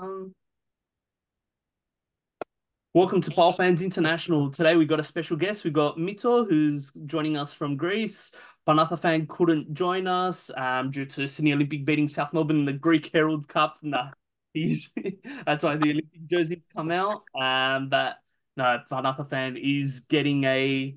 Um, welcome to Pile Fans International. Today we've got a special guest. We've got Mitso, who's joining us from Greece. Panatha couldn't join us um, due to Sydney Olympic beating South Melbourne in the Greek Herald Cup. Nah, he's that's why the Olympic jersey come out. Um, but no, Panatha is getting a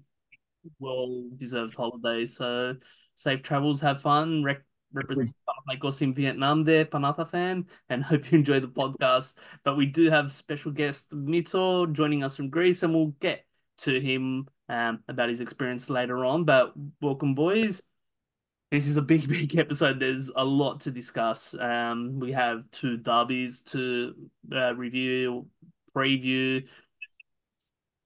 well deserved holiday. So safe travels, have fun. Rec- represent Panathinaikos in Vietnam there, Panatha fan, and hope you enjoy the podcast. But we do have special guest Mitso joining us from Greece, and we'll get to him um, about his experience later on. But welcome, boys. This is a big, big episode. There's a lot to discuss. Um, we have two derbies to uh, review, preview,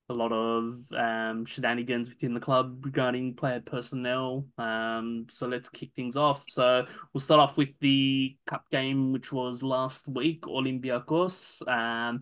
a lot of um, shenanigans within the club regarding player personnel. Um, so let's kick things off. So we'll start off with the cup game, which was last week, Olympiacos. Um,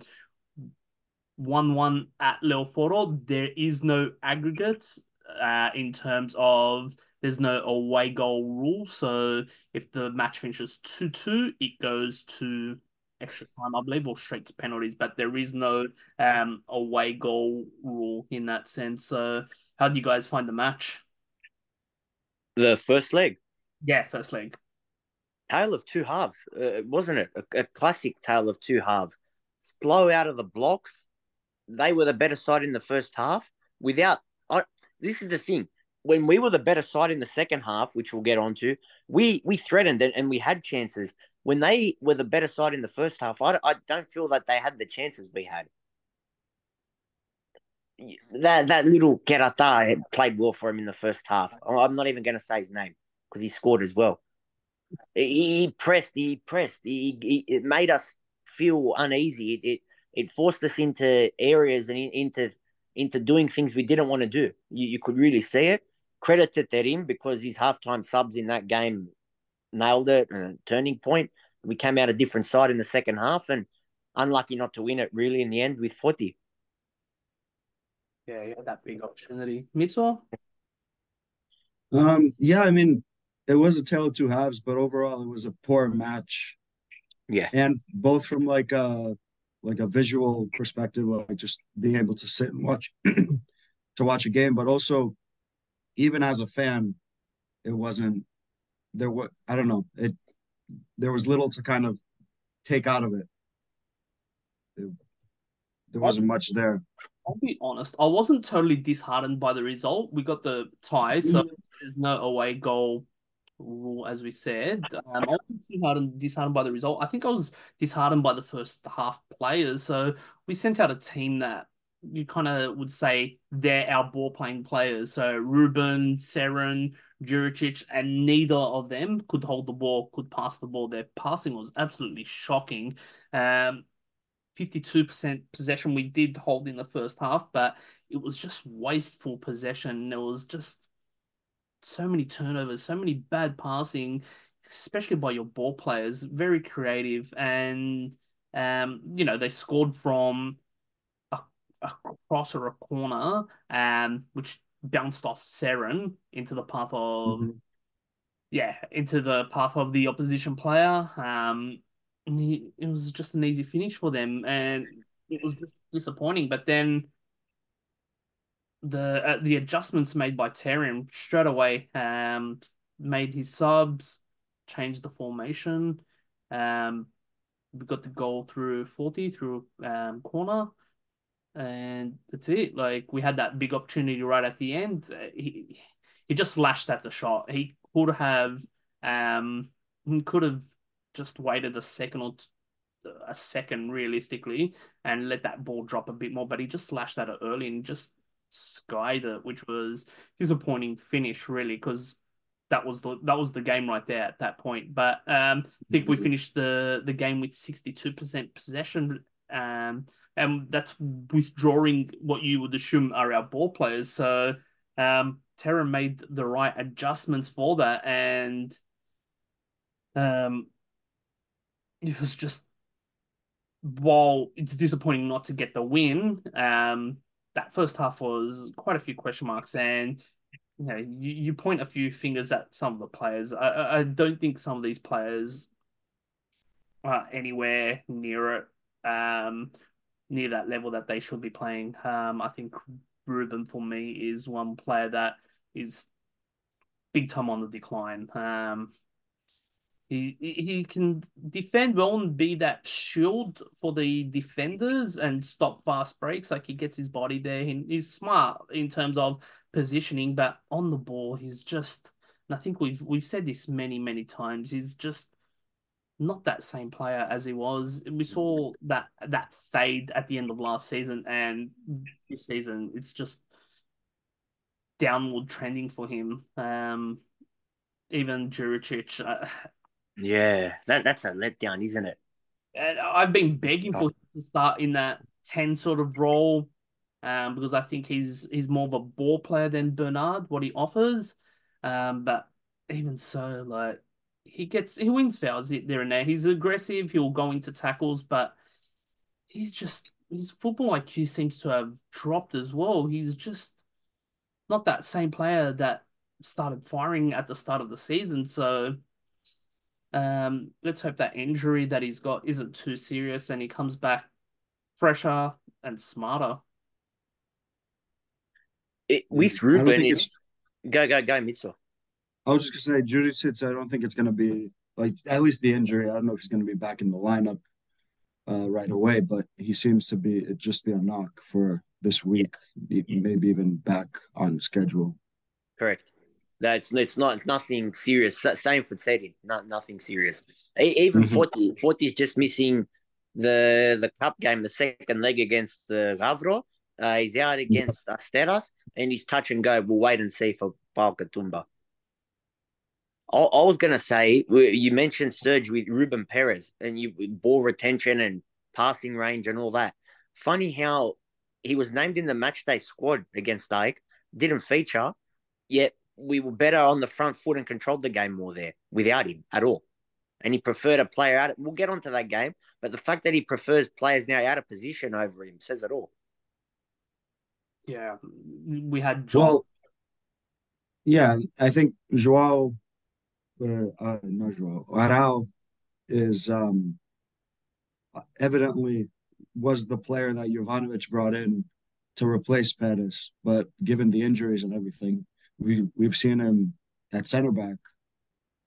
1 1 at Leoforo. There is no aggregates uh, in terms of there's no away goal rule. So if the match finishes 2 2, it goes to extra time, I believe, or straight to penalties. But there is no um away goal rule in that sense. So, how do you guys find the match? The first leg. Yeah, first leg. Tale of two halves, uh, wasn't it? A, a, classic tale of two halves. Slow out of the blocks. They were the better side in the first half. Without, I, this is the thing. When we were the better side in the second half, which we'll get onto, we we threatened and, and we had chances when they were the better side in the first half, I, I don't feel that they had the chances we had. That that little Kerata played well for him in the first half. I'm not even going to say his name because he scored as well. He, pressed, he pressed. He, he, it made us feel uneasy. It, it it forced us into areas and into into doing things we didn't want to do. You, you could really see it. Credit to Terim because his halftime subs in that game nailed it, a turning point. We came out a different side in the second half and unlucky not to win it really in the end with Footy. Yeah, you had that big opportunity. Mitchell? Um, yeah, I mean, it was a tale of two halves, but overall it was a poor match. Yeah. And both from like a like a visual perspective, like just being able to sit and watch to watch a game, but also even as a fan, it wasn't there was I don't know it there was little to kind of take out of it. it there wasn't much there. I'll be honest, I wasn't totally disheartened by the result. We got the tie, so mm-hmm. there's no away goal rule, as we said. Um, I was disheartened, disheartened by the result. I think I was disheartened by the first half players. So we sent out a team that you kind of would say they're our ball playing players. So Ruben, Cerin, Juricic, and neither of them could hold the ball, could pass the ball. Their passing was absolutely shocking. Um, 52% possession we did hold in the first half, but it was just wasteful possession. There was just so many turnovers, so many bad passing, especially by your ball players. Very creative, and um, you know they scored from a, a cross or a corner, um, which bounced off Cerin into the path of mm-hmm. yeah, into the path of the opposition player. Um he, it was just an easy finish for them and it was just disappointing. But then the uh, the adjustments made by Terim straight away um made his subs, changed the formation. Um we got the goal through 40 through um corner and that's it. Like we had that big opportunity right at the end. He he just lashed at the shot. He could have um could have just waited a second or t- a second realistically and let that ball drop a bit more, but he just lashed at it early and just skied it, which was disappointing finish really because that was the that was the game right there at that point. But um, I think we mm-hmm. finished the the game with sixty two percent possession. Um, and that's withdrawing what you would assume are our ball players. So um, Terim made the right adjustments for that, and um, it was just while it's disappointing not to get the win. Um, that first half was quite a few question marks, and you know you, you point a few fingers at some of the players. I I don't think some of these players are anywhere near it, um, near that level that they should be playing. Um, I think Ruben for me is one player that is big time on the decline. Um, he he can defend well and be that shield for the defenders and stop fast breaks. Like he gets his body there. He, he's smart in terms of positioning, but on the ball, he's just. And I think we've we've said this many many times. He's just not that same player as he was. We saw that that fade at the end of last season, and this season it's just downward trending for him. Um, even Juricic. Uh, yeah, that that's a letdown, isn't it? And I've been begging for him to start in that ten sort of role, um, because I think he's he's more of a ball player than Bernard, what he offers. Um, but even so, like he gets he wins fouls there and there. He's aggressive. He'll go into tackles, but he's just his football IQ seems to have dropped as well. He's just not that same player that started firing at the start of the season. So um, let's hope that injury that he's got isn't too serious and he comes back fresher and smarter. It, with Ruben, it's... go go go, Mitchell. I was just gonna say, Juricic. I don't think it's gonna be like at least the injury. I don't know if he's gonna be back in the lineup uh, right away, but he seems to be it just be a knock for this week, maybe even back on schedule. Correct. That's it's not it's nothing serious. Same for Teddy, not nothing serious. Even mm-hmm. Forty Forty is just missing the the cup game, the second leg against the Ravro. Uh, he's out against Asteras, and he's touch and go. We'll wait and see for Paul Katumba. I, I was gonna say you mentioned Serge with Ruben Perez and you ball retention and passing range and all that. Funny how he was named in the matchday squad against AEK, didn't feature, yet we were better on the front foot and controlled the game more there without him at all. And he preferred a player out. Of, we'll get onto that game, but the fact that he prefers players now out of position over him says it all. Yeah, we had Joel. Well, yeah, I think Joao, uh, uh, not Joao, Arao is um, evidently was the player that Jovanovic brought in to replace Pettis, but given the injuries and everything, we we've seen him at center back,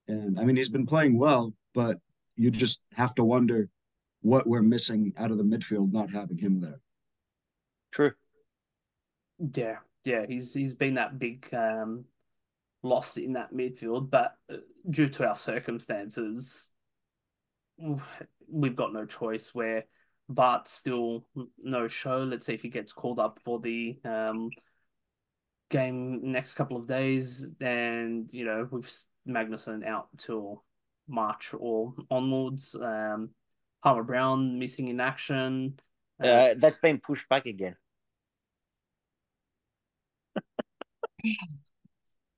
and I mean he's been playing well, but you just have to wonder what we're missing out of the midfield not having him there. True. Yeah, yeah, he's he's been that big um, loss in that midfield, but uh, due to our circumstances, we've got no choice. Where but still no show. Let's see if he gets called up for the um, game next couple of days. And, you know, with Magnuson out till March or onwards. Um, Palmer Brown missing in action. Uh, uh, that's been pushed back again.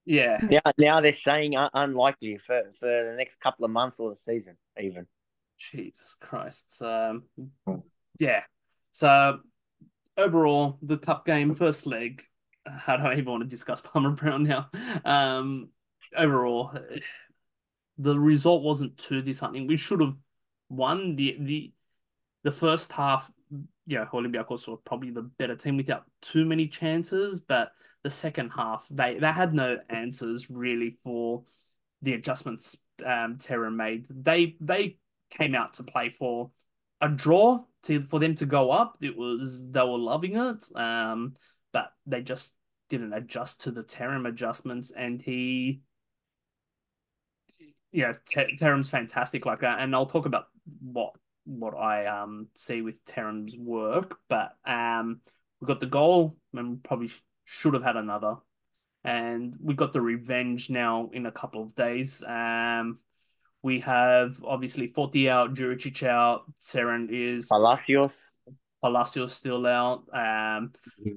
yeah. Now, now they're saying unlikely for, for the next couple of months or the season, even. Jesus Christ. Um, yeah. So overall, the cup game first leg. How do I even want to discuss Palmer Brown now? Um, overall, the result wasn't too disheartening. We should have won the the the first half. Yeah, Olympiacos were probably the better team without too many chances, but the second half they they had no answers really for the adjustments um Terim made. They they came out to play for a draw to for them to go up. It was they were loving it, um, but they just didn't adjust to the Terim adjustments, and he, yeah, Ter- Terim's fantastic like that, and I'll talk about what what I um see with Terim's work, but um, we got the goal and probably should have had another. And we got the revenge now in a couple of days. Um, we have obviously Forty out, Juricic out, Cerin is Palacios. Palacios still out. Um, mm-hmm.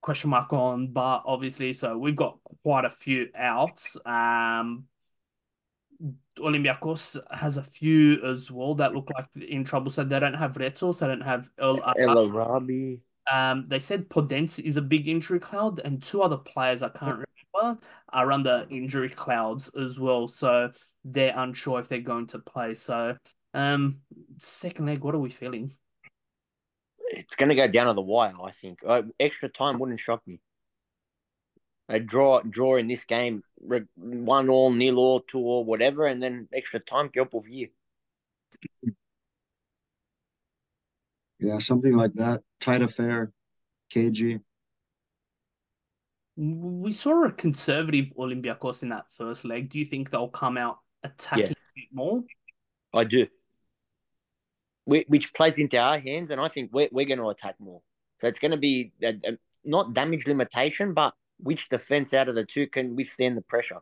question mark on, but obviously, so we've got quite a few outs. Um, Olympiacos has a few as well that look like in trouble. So they don't have Retsos, they don't have El, El Arabi. Um, they said Podence is a big injury cloud, and two other players I can't remember are under injury clouds as well. So they're unsure if they're going to play. So um, second leg, what are we feeling? It's going to go down to the wire, I think. Uh, extra time wouldn't shock me. A draw, draw in this game, one all, nil all, two all, whatever, and then extra time, up year. Yeah, something like that. Tight affair, KG. We saw a conservative Olympiacos in that first leg. Do you think they'll come out attacking yeah. a bit more? I do. We, which plays into our hands, and I think we're, we're going to attack more. So it's going to be a, a, not damage limitation, but which defense out of the two can withstand the pressure.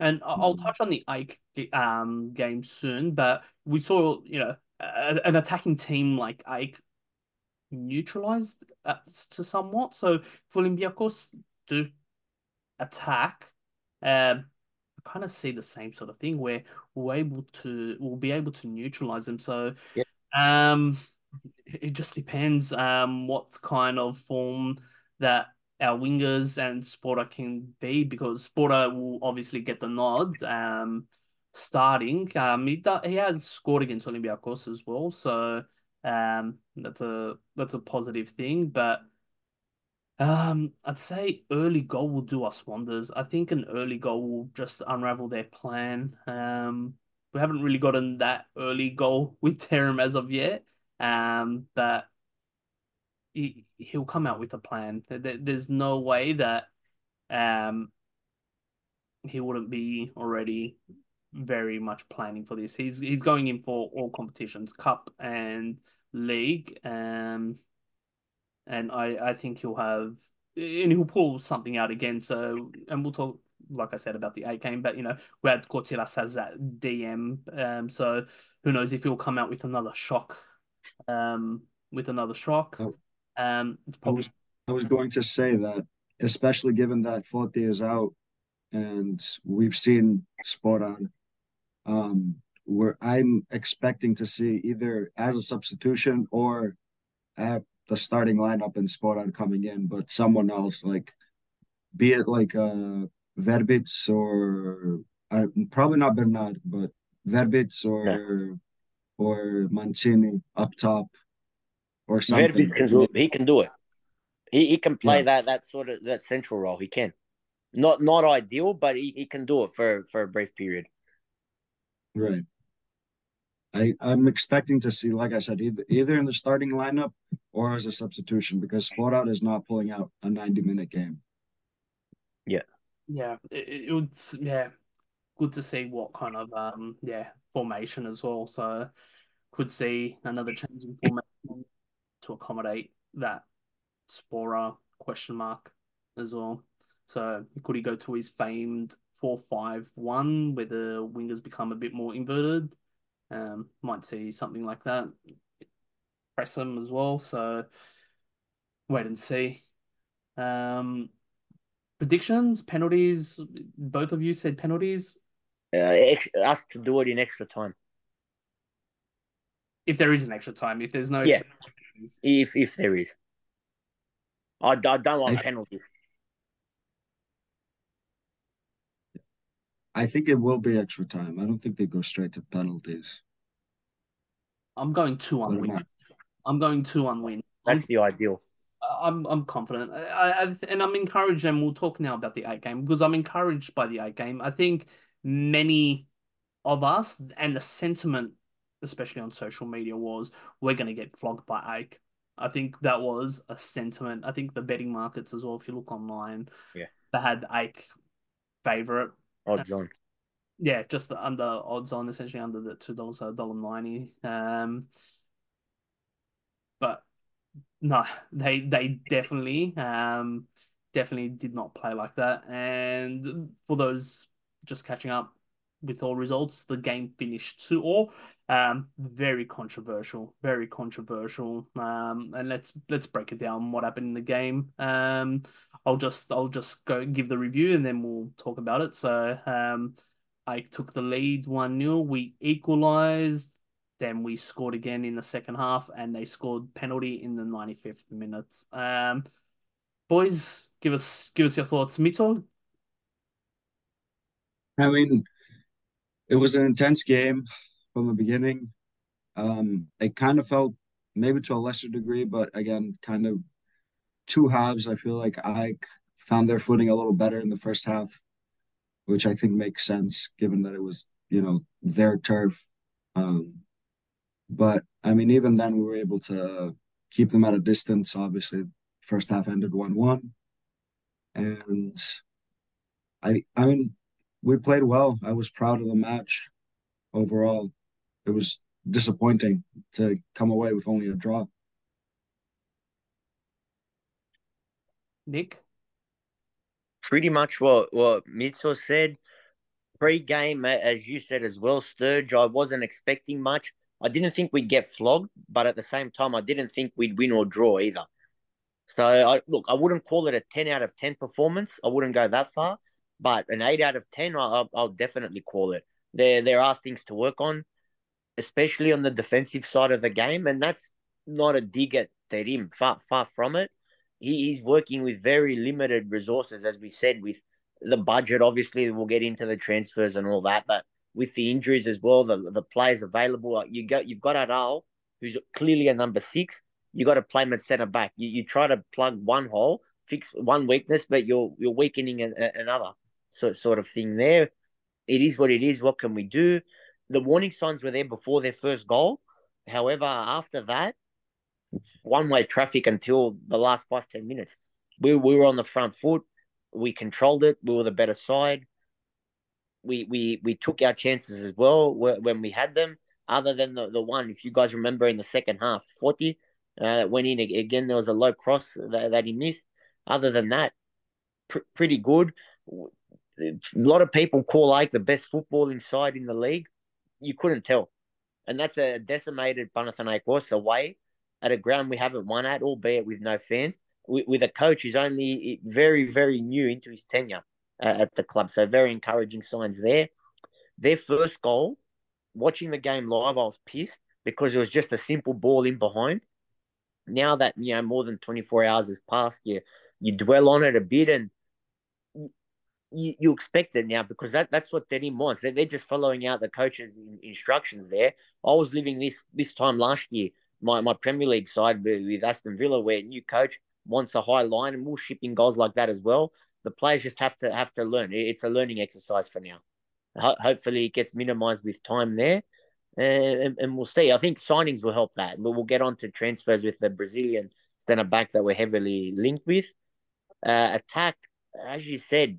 And I'll touch on the AEK um, game soon, but we saw, you know, an attacking team like AEK neutralized uh, to somewhat. So for Olympiacos to attack, um, I kind of see the same sort of thing where we're able to we'll be able to neutralize them. So yeah. um, it just depends um what kind of form that our wingers and Sporar can be because Sporar will obviously get the nod. Um, starting. Um, he do, he has scored against Olympiacos as well, so um, that's a that's a positive thing. But um, I'd say early goal will do us wonders. I think an early goal will just unravel their plan. Um, we haven't really gotten that early goal with Terim as of yet. Um, but he he'll come out with a plan. There's no way that um he wouldn't be already very much planning for this. He's he's going in for all competitions, cup and league, um, and I I think he'll have and he'll pull something out again. So and we'll talk like I said about the A game, but you know we had Kotsiras as that DM, um, so who knows if he'll come out with another shock, um, with another shock. Oh. Um, it's probably. I was, I was going to say that, especially given that Forte is out, and we've seen Sporar um, where I'm expecting to see either as a substitution or at the starting lineup and Sporar coming in, but someone else like be it like uh Verbic or uh, probably not Bernard, but Verbic or yeah. or Mancini up top or something. Verbic can do it. He can do it. He he can play yeah. that that sort of that central role. He can. Not not ideal, but he, he can do it for for a brief period. Right. I I'm expecting to see, like I said, either either in the starting lineup or as a substitution because Sportout is not pulling out a 90 minute game. Yeah. Yeah. It, it would yeah. Good to see what kind of um yeah formation as well. So could see another change in formation to accommodate that Sporar question mark as well. So could he go to his famed four five one where the wingers become a bit more inverted. Um, might see something like that. Press them as well. So wait and see. Um, predictions, penalties. Both of you said penalties. Uh, us to do it in extra time. If there is an extra time, if there's no yeah, if if there is, I, I don't want penalties. I think it will be extra time. I don't think they go straight to penalties. I'm going two on win. I'm going two on win. That's the ideal. I'm I'm confident. I, I and I'm encouraged, and we'll talk now about the eight game because I'm encouraged by the eight game. I think many of us and the sentiment, especially on social media, was we're going to get flogged by AEK. I think that was a sentiment. I think the betting markets as well. If you look online, yeah, they had AEK favorite odds on. Yeah, just the under odds on, essentially under the two dollars, a dollar ninety. Um, but no, they they definitely um definitely did not play like that. And for those just catching up with all results, the game finished two all. Um, very controversial, very controversial. Um, and let's let's break it down. What happened in the game? Um, I'll just I'll just go give the review and then we'll talk about it. So, um, I took the lead one 0 We equalized. Then we scored again in the second half, and they scored penalty in the ninety fifth minute. Um, boys, give us give us your thoughts, Mitso. I mean, it was an intense game from the beginning. Um, it kind of felt maybe to a lesser degree, but again, kind of two halves. I feel like I found their footing a little better in the first half, which I think makes sense given that it was, you know, their turf. Um, but I mean, even then, we were able to keep them at a distance. Obviously, first half ended one-one, and I, I mean, we played well. I was proud of the match overall. It was disappointing to come away with only a draw. Nick? Pretty much what, what Mitso said. Pre-game, as you said as well, Sturge, I wasn't expecting much. I didn't think we'd get flogged, but at the same time, I didn't think we'd win or draw either. So, I, look, I wouldn't call it a 10 out of 10 performance. I wouldn't go that far, but an 8 out of 10, I'll, I'll definitely call it. There, there are things to work on, especially on the defensive side of the game, and that's not a dig at Terim, far, far from it he, he's working with very limited resources, as we said, with the budget. Obviously, we'll get into the transfers and all that, but with the injuries as well, the the players available, you got you've got Adal, who's clearly a number six. You got to play him at centre back. You, you try to plug one hole, fix one weakness, but you're you're weakening an, another sort sort of thing there. It is what it is. What can we do? The warning signs were there before their first goal. However, after that, one way traffic until the last five ten minutes. We we were on the front foot. We controlled it. We were the better side. We we we took our chances as well when we had them. Other than the, the one, if you guys remember in the second half, forty uh, went in again. There was a low cross that, that he missed. Other than that, pr- pretty good. A lot of people call like the best footballing side in the league. You couldn't tell, and that's a decimated Panathinaikos away at a ground we haven't won at, albeit with no fans, with, with a coach who's only very, very new into his tenure uh, at the club. So very encouraging signs there. Their first goal, watching the game live, I was pissed because it was just a simple ball in behind. Now that you know more than twenty four hours has passed, you you dwell on it a bit and you, you expect it now because that, that's what Denim wants. They're, they're just following out the coach's instructions there. I was living this this time last year my, my Premier League side with Aston Villa, where new coach wants a high line, and we'll ship in goals like that as well. The players just have to have to learn. It's a learning exercise for now. Ho- hopefully, it gets minimised with time there, and, and we'll see. I think signings will help that. But we'll get on to transfers with the Brazilian centre back that we're heavily linked with. Uh, attack, as you said,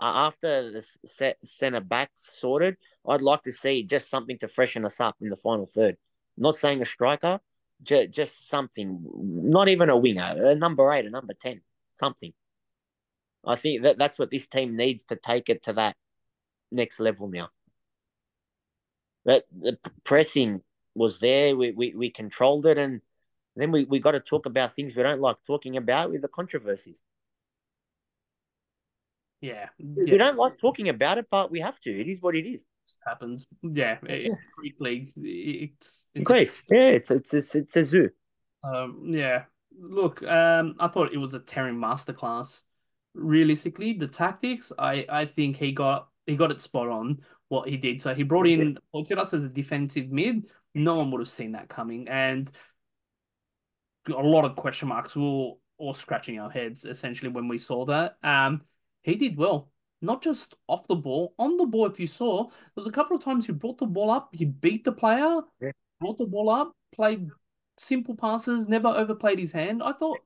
after the centre back sorted, I'd like to see just something to freshen us up in the final third. not saying a striker, just, just something, not even a winger, a number eight, a number 10, something. I think that that's what this team needs to take it to that next level now. But the pressing was there. We, we, we controlled it. And then we, we got to talk about things we don't like talking about with the controversies. Yeah. yeah. We don't like talking about it, but we have to. It is what it is happens. Yeah, it, yeah. Greek league. It's, it's Greece. A, yeah, it's it's it's, it's a zoo. Um, yeah. Look, um, I thought it was a Terim masterclass. Realistically, the tactics, I I think he got he got it spot on what he did. So he brought in us as a defensive mid. No one would have seen that coming, and a lot of question marks. We were all scratching our heads essentially when we saw that. Um, he did well not just off the ball, on the ball. If you saw, there was a couple of times he brought the ball up, he beat the player, yeah. brought the ball up, played simple passes, never overplayed his hand. I thought,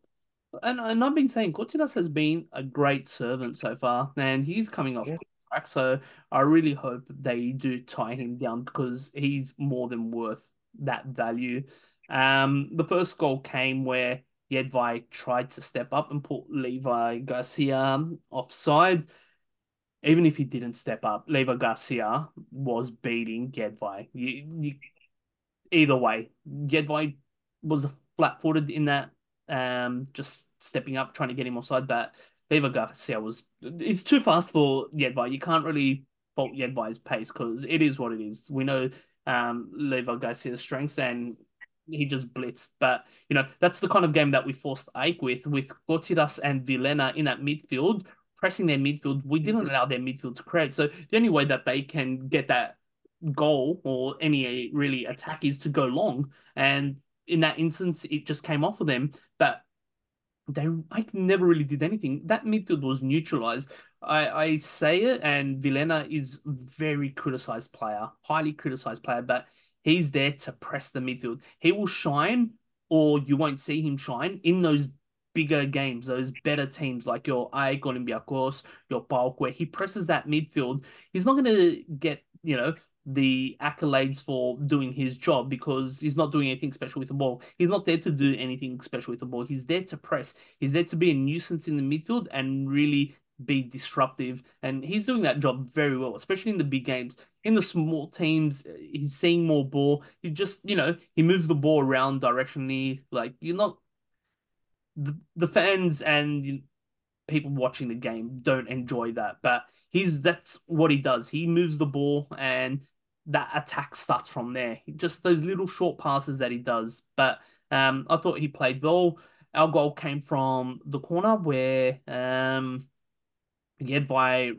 and, and I've been saying Kotsiras has been a great servant so far, and he's coming off yeah. track. So I really hope they do tie him down because he's more than worth that value. Um, the first goal came where Jedvaj tried to step up and put Levi Garcia offside even if he didn't step up, Levi Garcia was beating Jedvaj. You, you, either way, Jedvaj was flat footed in that, um, just stepping up, trying to get him offside. But Levi Garcia was it's too fast for Jedvaj. You can't really fault Jedvaj's pace because it is what it is. We know um, Levi Garcia's strengths and he just blitzed. But you know that's the kind of game that we forced AEK with, with Kotsiras and Vilhena in that midfield pressing their midfield. We didn't mm-hmm. allow their midfield to create. So the only way that they can get that goal or any really attack is to go long. And in that instance, it just came off of them. But they like never really did anything. That midfield was neutralized. I, I say it, and Vilhena is very criticized player, highly criticized player, but he's there to press the midfield. He will shine, or you won't see him shine in those bigger games, those better teams like your AEK your PAOK, where he presses that midfield. He's not going to get, you know, the accolades for doing his job because he's not doing anything special with the ball. He's not there to do anything special with the ball. He's there to press. He's there to be a nuisance in the midfield and really be disruptive. And he's doing that job very well, especially in the big games. In the small teams, he's seeing more ball. He just, you know, he moves the ball around directionally. Like you're not the, the fans and people watching the game don't enjoy that, but he's that's what he does. He moves the ball and that attack starts from there. Just those little short passes that he does. But um, I thought he played well. Our goal came from the corner where um, Jedvaj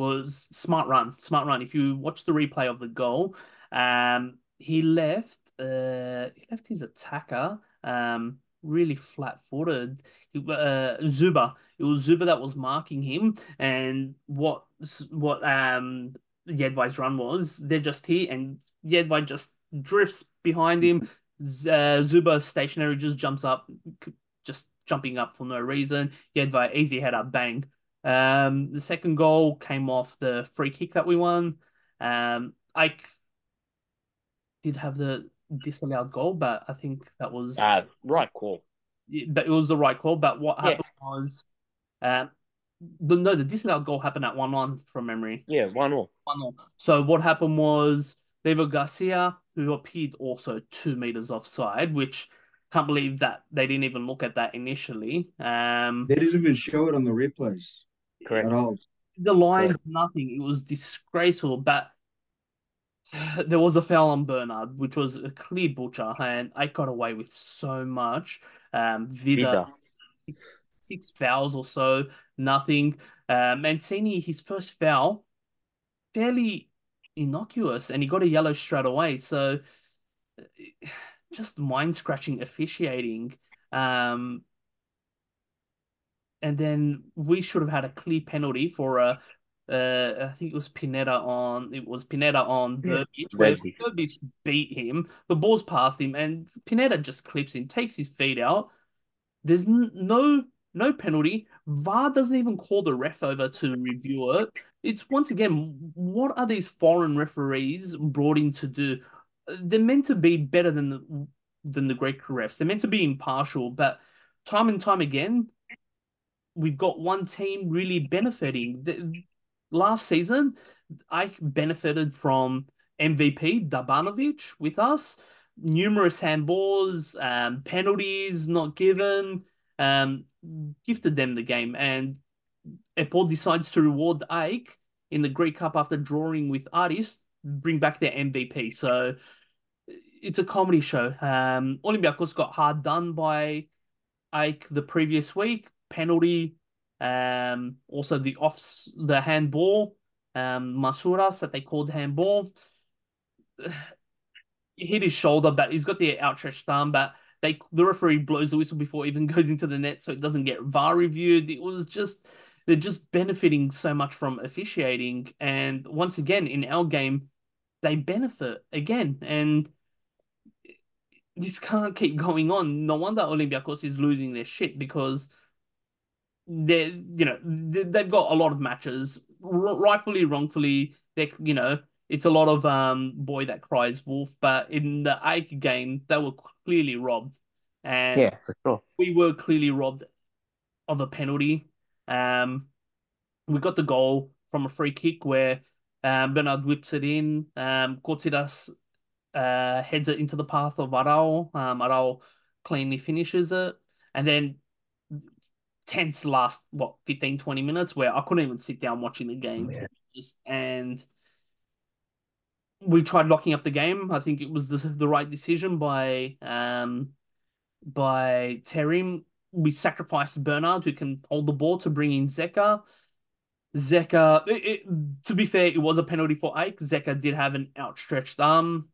was smart run, smart run. If you watch the replay of the goal, um, he left uh, he left his attacker um, really flat footed. Uh, Zuber, it was Zuber that was marking him, and what what um Jedvaj's run was, they're just here, and Jedvaj just drifts behind him. Uh, Zuber stationary just jumps up, just jumping up for no reason. Jedvaj easy header, bang. Um, the second goal came off the free kick that we won. Um, I did have the disallowed goal, but I think that was uh, right call. But it was the right call. But what happened yeah. was, um, the no, the disallowed goal happened at one one from memory. Yeah, one all. One all. So what happened was David Garcia, who appeared also two meters offside, which can't believe that they didn't even look at that initially. Um, they didn't even show it on the replays. Correct. At all. The lines, Correct. nothing. It was disgraceful. But there was a foul on Bernard, which was a clear butcher, and I got away with so much. Um, Vida, Vida. Six, six fouls or so, nothing. Uh, Mancini, his first foul, fairly innocuous, and he got a yellow straight away. So, just mind scratching officiating. Um, and then we should have had a clear penalty for a uh, I think it was Pineda on it was Pineda on Verbic, yeah. where Verbic beat him. The ball's past him, and Pineda just clips him, takes his feet out. There's no no penalty. VAR doesn't even call the ref over to review it. It's once again, what are these foreign referees brought in to do? They're meant to be better than the than the Greek refs. They're meant to be impartial, but time and time again, we've got one team really benefiting last season, I benefited from MVP Dabanovic with us. Numerous handballs, um, penalties not given, um, gifted them the game. And EPOL decides to reward AEK in the Greek Cup after drawing with Aris, bring back their MVP. So it's a comedy show. Um, Olympiacos got hard done by AEK the previous week. Penalty, um, also the offs, the handball, um, Masouras that they called handball. He hit his shoulder, but he's got the outstretched thumb, but they the referee blows the whistle before it even goes into the net, so it doesn't get VAR reviewed. It was just they're just benefiting so much from officiating, and once again in our game, they benefit again, and this can't keep going on. No wonder Olympiacos is losing their shit because they you know they've got a lot of matches. Rightfully wrongfully they you know it's a lot of um boy that cries wolf but in the AEK game they were clearly robbed. And yeah for sure. we were clearly robbed of a penalty. Um we got the goal from a free kick where um Bernard whips it in. Um Kotsiras uh heads it into the path of Arao um Arao cleanly finishes it. And then tense last what 15 20 minutes where I couldn't even sit down watching the game yeah. just, and we tried locking up the game I think it was the, the right decision by um by Terim we sacrificed Bernard who can hold the ball to bring in Zeca Zeca, it, it, to be fair, it was a penalty for AEK. Zeca did have an outstretched arm.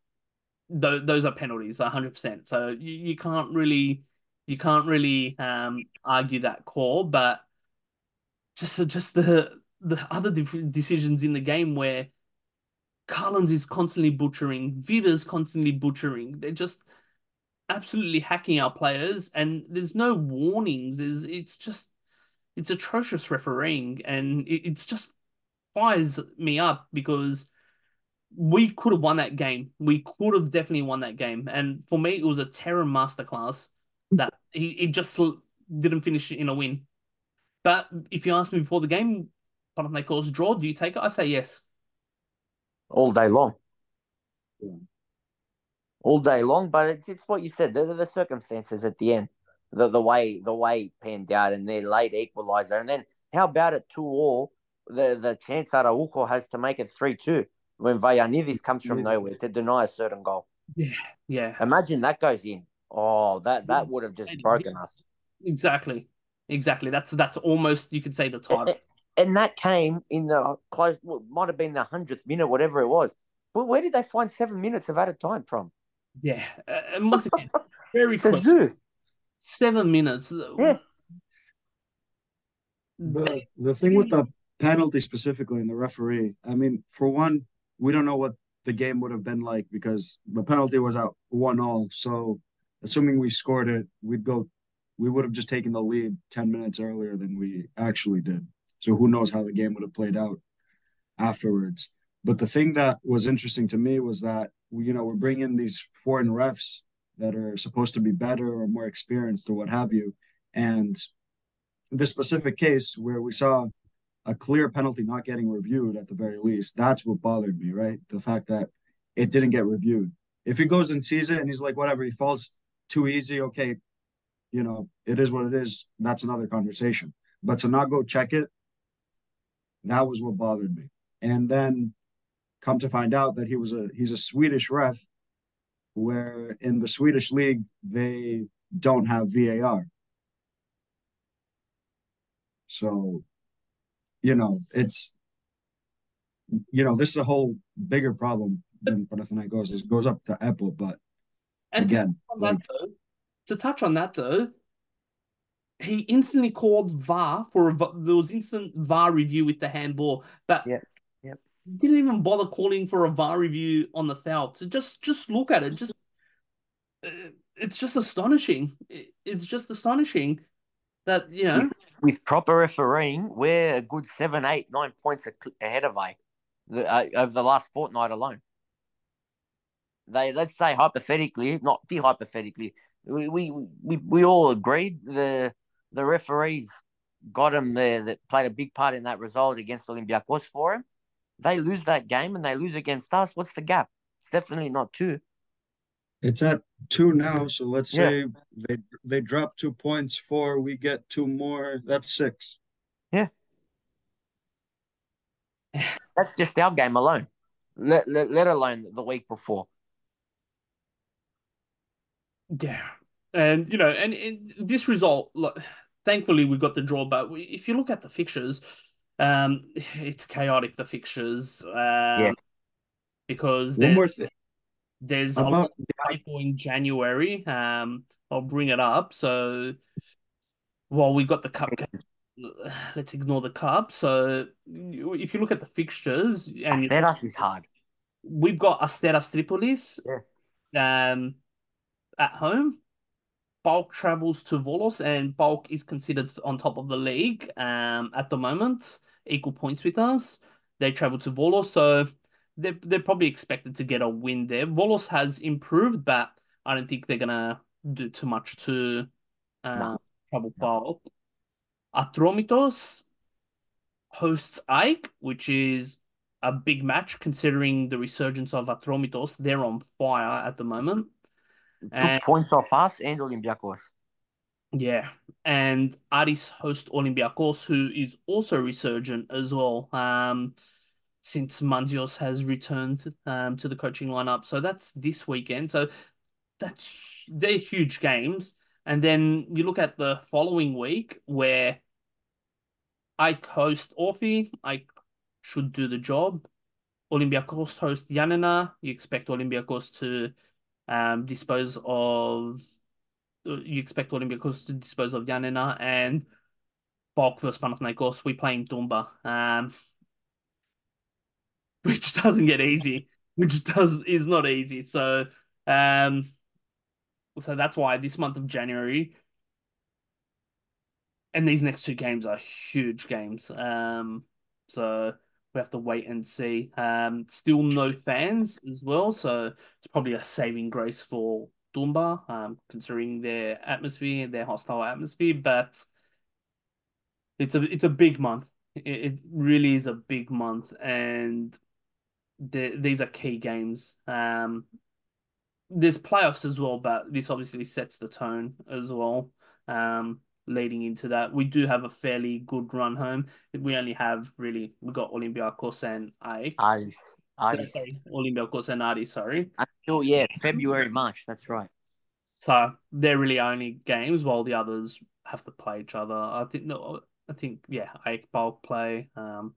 Th- those are penalties, hundred percent. So you, you can't really, you can't really um argue that call. But just just the the other decisions in the game where Collins is constantly butchering, Vida's constantly butchering. They're just absolutely hacking our players, and there's no warnings. There's it's just it's atrocious refereeing, and it, it's just fires me up because we could have won that game. We could have definitely won that game, and for me, it was a Terim masterclass he it just didn't finish in a win. But if you ask me before the game, Panathinaikos draw, do you take it? I say yes. All day long. Yeah all day long. But it's, it's what you said. The, the circumstances at the end, the the way the way it panned out, and their late equaliser, and then how about it two all? The the chance Araujo has to make it three two when Vayanidis comes from yeah. nowhere to deny a certain goal. Yeah, yeah. Imagine that goes in. Oh, that that would have just broken us. Exactly, exactly. That's that's almost you could say the time. And, and that came in the close. Well, might have been the hundredth minute, whatever it was. But where did they find seven minutes of added time from? Yeah, uh, and once again, very quick. Seven minutes. Yeah. The, the thing with the penalty specifically and the referee, I mean, for one, we don't know what the game would have been like because the penalty was out one all. So assuming we scored it, we'd go we would have just taken the lead 10 minutes earlier than we actually did. So who knows how the game would have played out afterwards. But the thing that was interesting to me was that you know we're bringing these foreign refs that are supposed to be better or more experienced or what have you and this specific case where we saw a clear penalty not getting reviewed at the very least that's what bothered me right the fact that it didn't get reviewed if he goes and sees it and he's like whatever he falls too easy okay you know it is what it is that's another conversation but to not go check it that was what bothered me and then come to find out that he was a he's a Swedish ref, where in the Swedish league they don't have VAR. So, you know, it's you know, this is a whole bigger problem than Panathinaikos. It goes up to Apple, but and again, to, like, though, to touch on that though, he instantly called VAR for a, there was instant VAR review with the handball, but yeah didn't even bother calling for a VAR review on the foul. So just just look at it. Just uh, it's just astonishing. It's just astonishing that you know with, with proper refereeing, we're a good seven, eight, nine points ahead of A the, uh, over the last fortnight alone. They let's say hypothetically, not be hypothetically, we we we, we all agreed the the referees got him there that played a big part in that result against Olympiacos for him they lose that game and they lose against us, what's the gap? It's definitely not two. It's at two now. So let's yeah. say they they drop two points, four, we get two more. That's six. Yeah. That's just our game alone. Let, let, let alone the week before. Yeah. And, you know, and, and this result, thankfully, we got the draw. But if you look at the fixtures, um, it's chaotic the fixtures. Um, yeah. Because one more thing. There's About, a lot of in January. Um, I'll bring it up. So, well, we got the cup. Let's ignore the cup. So, if you look at the fixtures, and Asteras is hard. We've got Asteras Tripolis. Yeah. Um, at home. PAOK travels to Volos, and PAOK is considered on top of the league um, at the moment equal points with us. They travel to Volos, so they're, they're probably expected to get a win there. Volos has improved, but I don't think they're going to do too much to uh, no. trouble PAOK. Atromitos hosts AEK, which is a big match considering the resurgence of Atromitos. They're on fire at the moment. Took and... points off us and Olympiacos. Yeah, and Aris host Olympiacos, who is also resurgent as well. Um, since Manzios has returned um to the coaching lineup, so that's this weekend. So that's they're huge games. And then you look at the following week where I host Orfi. I should do the job. Olympiacos host Giannina. You expect Olympiacos to um, dispose of. You expect Olympiacos to dispose of Giannina and PAOK versus Panathinaikos. We play in Toumba, um, which doesn't get easy. Which does is not easy. So, um, so that's why this month of January and these next two games are huge games. Um, so we have to wait and see. Um, still no fans as well, so it's probably a saving grace for Toumba, um, considering their atmosphere, their hostile atmosphere. But it's a it's a big month. It, it really is a big month, and the, these are key games. Um, there's playoffs as well, but this obviously sets the tone as well. Um, leading into that. We do have a fairly good run home. We only have really we got Olympiacos and AEK. Aris. Aris. Sorry, Olympiacos and Aris, sorry. Until yeah, February, March. That's right. So they're really only games while the others have to play each other. I think no, I think yeah, AEK PAOK play. Um,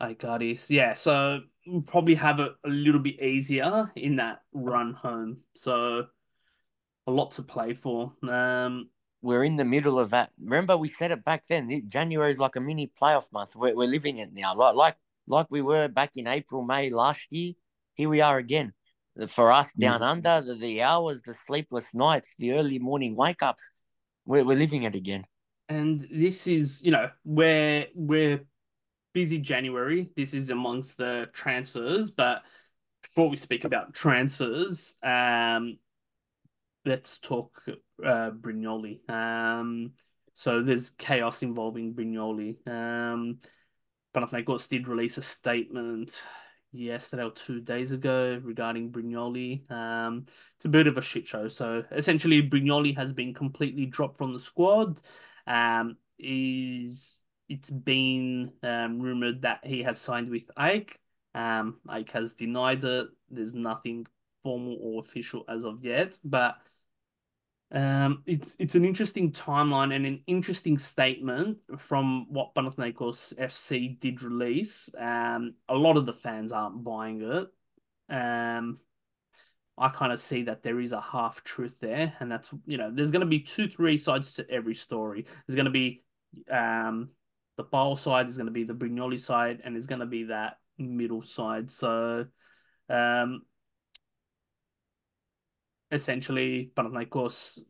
AEK Aris. Yeah, so we'll probably have it a little bit easier in that run home. So a lot to play for. Um, we're in the middle of that. Remember, we said it back then. January is like a mini playoff month. We're, we're living it now, like like like we were back in April, May last year. Here we are again. For us down mm. under, the, the hours, the sleepless nights, the early morning wake ups, we're, we're living it again. And this is, you know, we're we're busy January. This is amongst the transfers, but before we speak about transfers, um, let's talk uh, Brignoli. Um, so there's chaos involving Brignoli. Um, Panathinaikos did release a statement yesterday or two days ago regarding Brignoli. Um, it's a bit of a shit show. So essentially, Brignoli has been completely dropped from the squad. Um, is it's been um, rumored that he has signed with AEK. Um, AEK has denied it. There's nothing formal or official as of yet, but um, it's it's an interesting timeline and an interesting statement from what Panathinaikos FC did release. Um, a lot of the fans aren't buying it. Um, I kind of see that there is a half truth there, and that's you know there's going to be two three sides to every story. There's going to be um, the bowl side, there's going to be the Brignoli side, and there's going to be that middle side. So um, essentially Panathinaikos.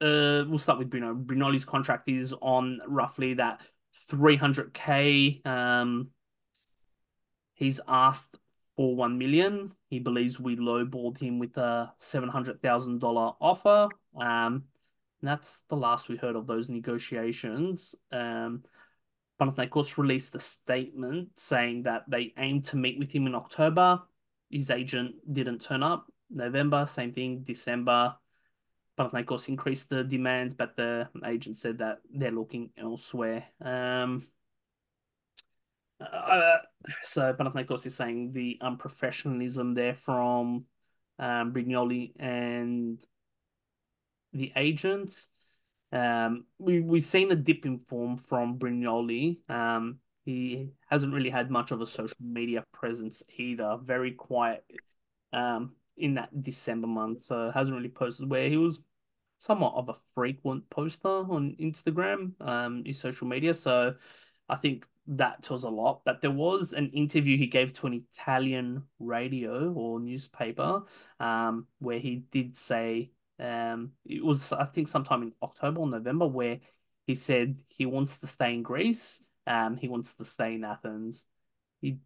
Uh, we'll start with Bruno. Brignoli's contract is on roughly that 300k. Um, he's asked for one million. He believes we lowballed him with a seven hundred thousand dollar offer. Um, that's the last we heard of those negotiations. Um, Panathinaikos released a statement saying that they aim to meet with him in October. His agent didn't turn up. November, same thing. December, Panathinaikos increased the demand, but the agent said that they're looking elsewhere. Um, uh, so Panathinaikos is saying the unprofessionalism there from um, Brignoli and the agent. Um, we we've seen a dip in form from Brignoli. Um, he hasn't really had much of a social media presence either. Very quiet. Um, in that December month, so hasn't really posted where he was somewhat of a frequent poster on Instagram, um, his social media. So I think that tells a lot. But there was an interview he gave to an Italian radio or newspaper, um, where he did say, um, it was I think sometime in October or November, where he said he wants to stay in Greece. Um, he wants to stay in Athens. He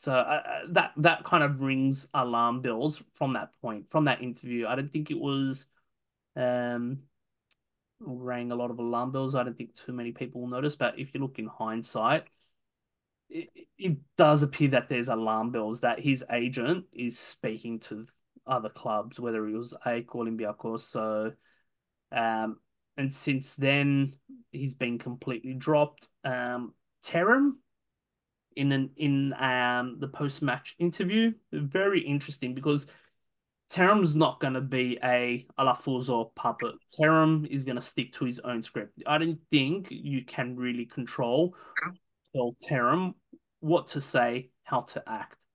so uh, uh, that that kind of rings alarm bells from that point, from that interview. I don't think it was um rang a lot of alarm bells. I don't think too many people will notice, but if you look in hindsight, it, it does appear that there's alarm bells that his agent is speaking to other clubs, whether it was or Olympiacos. So, um, and since then he's been completely dropped. Um, Terim in an in um the post match interview. Very interesting because Terim's not going to be a Alafuzo puppet. Terim is going to stick to his own script. I don't think you can really control tell Terim what to say, how to act.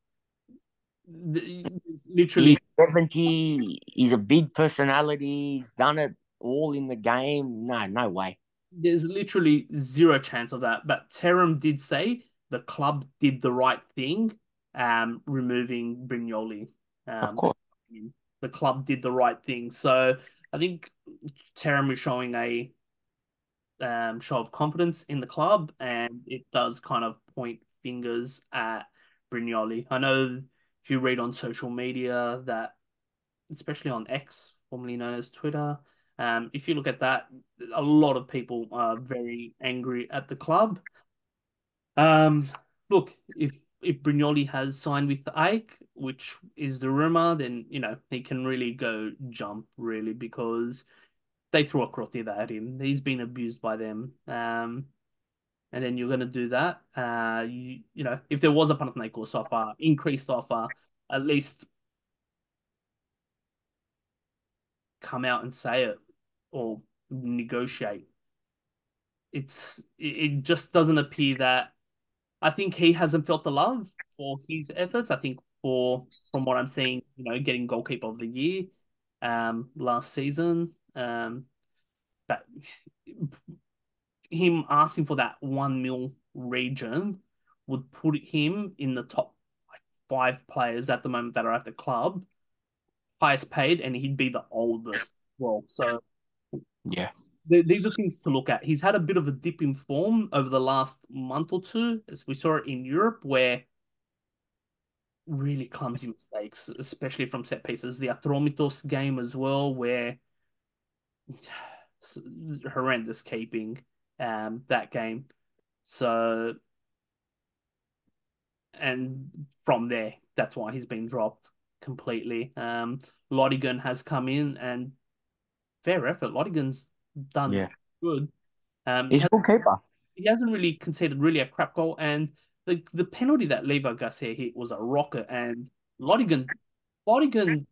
Literally, he's seventy. He's a big personality. He's done it all in the game. No, no way. There's literally zero chance of that. But Terim did say the club did the right thing, um, removing Brignoli. Um, of course the club did the right thing. So I think Terim is showing a um, show of confidence in the club, and it does kind of point fingers at Brignoli. I know if you read on social media that, especially on X, formerly known as Twitter, um, if you look at that, a lot of people are very angry at the club. Um, look, if if Brignoli has signed with AEK, which is the rumor, then you know he can really go jump really because they threw a crotida at him. He's been abused by them. Um, and then you're gonna do that. Uh, you, you know, if there was a Panathinaikos offer, increased offer, at least come out and say it or negotiate. It's it just doesn't appear that I think he hasn't felt the love for his efforts. I think for from what I'm seeing, you know, getting goalkeeper of the year um last season. Um but him asking for that one mil region would put him in the top like five players at the moment that are at the club, highest paid, and he'd be the oldest. Well, so yeah, these are things to look at. He's had a bit of a dip in form over the last month or two, as we saw it in Europe, where really clumsy mistakes, especially from set pieces. The Atromitos game as well, where horrendous keeping um that game. So and from there, that's why he's been dropped completely. Um Lodygin has come in and fair effort. Lodygin's done yeah. good. Um, He's a good keeper. He hasn't really conceded really a crap goal, and the the penalty that Levi Garcia hit was a rocket, and Lodygin, Lodygin,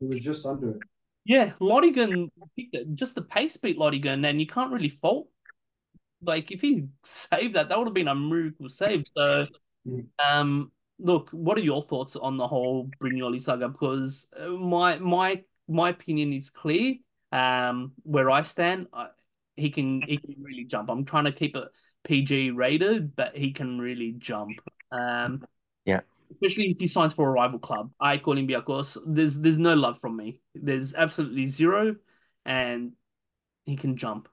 it was just under it. Yeah, Lodygin just the pace beat Lodygin, and you can't really fault. Like if he saved that, that would have been a miracle save. So, mm. um, look, what are your thoughts on the whole Brignoli saga? Because uh, my my my opinion is clear um, where I stand, I, he can he can really jump. I'm trying to keep it PG rated, but he can really jump. Um, yeah. Especially if he signs for a rival club. I call him Olympiacos. There's there's no love from me. There's absolutely zero, and he can jump.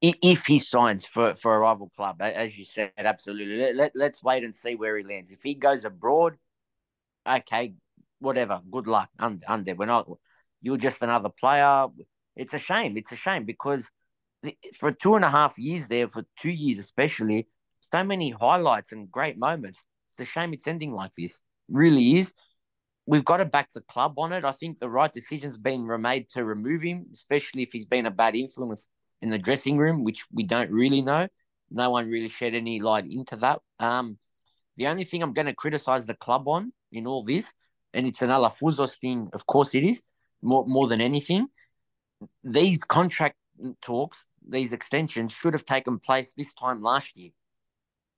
If he signs for, for a rival club, as you said, absolutely. Let, let, let's wait and see where he lands. If he goes abroad, okay, whatever. Good luck. Under, we're not. You're just another player it's a shame. It's a shame because for two and a half years there, for two years especially, so many highlights and great moments. It's a shame it's ending like this. It really is. We've got to back the club on it. I think the right decision's been made to remove him, especially if he's been a bad influence in the dressing room, which we don't really know. No one really shed any light into that. Um, the only thing I'm going to criticize the club on in all this, and it's an Alafouzos thing, of course it is, more, more than anything, these contract talks, these extensions should have taken place this time last year.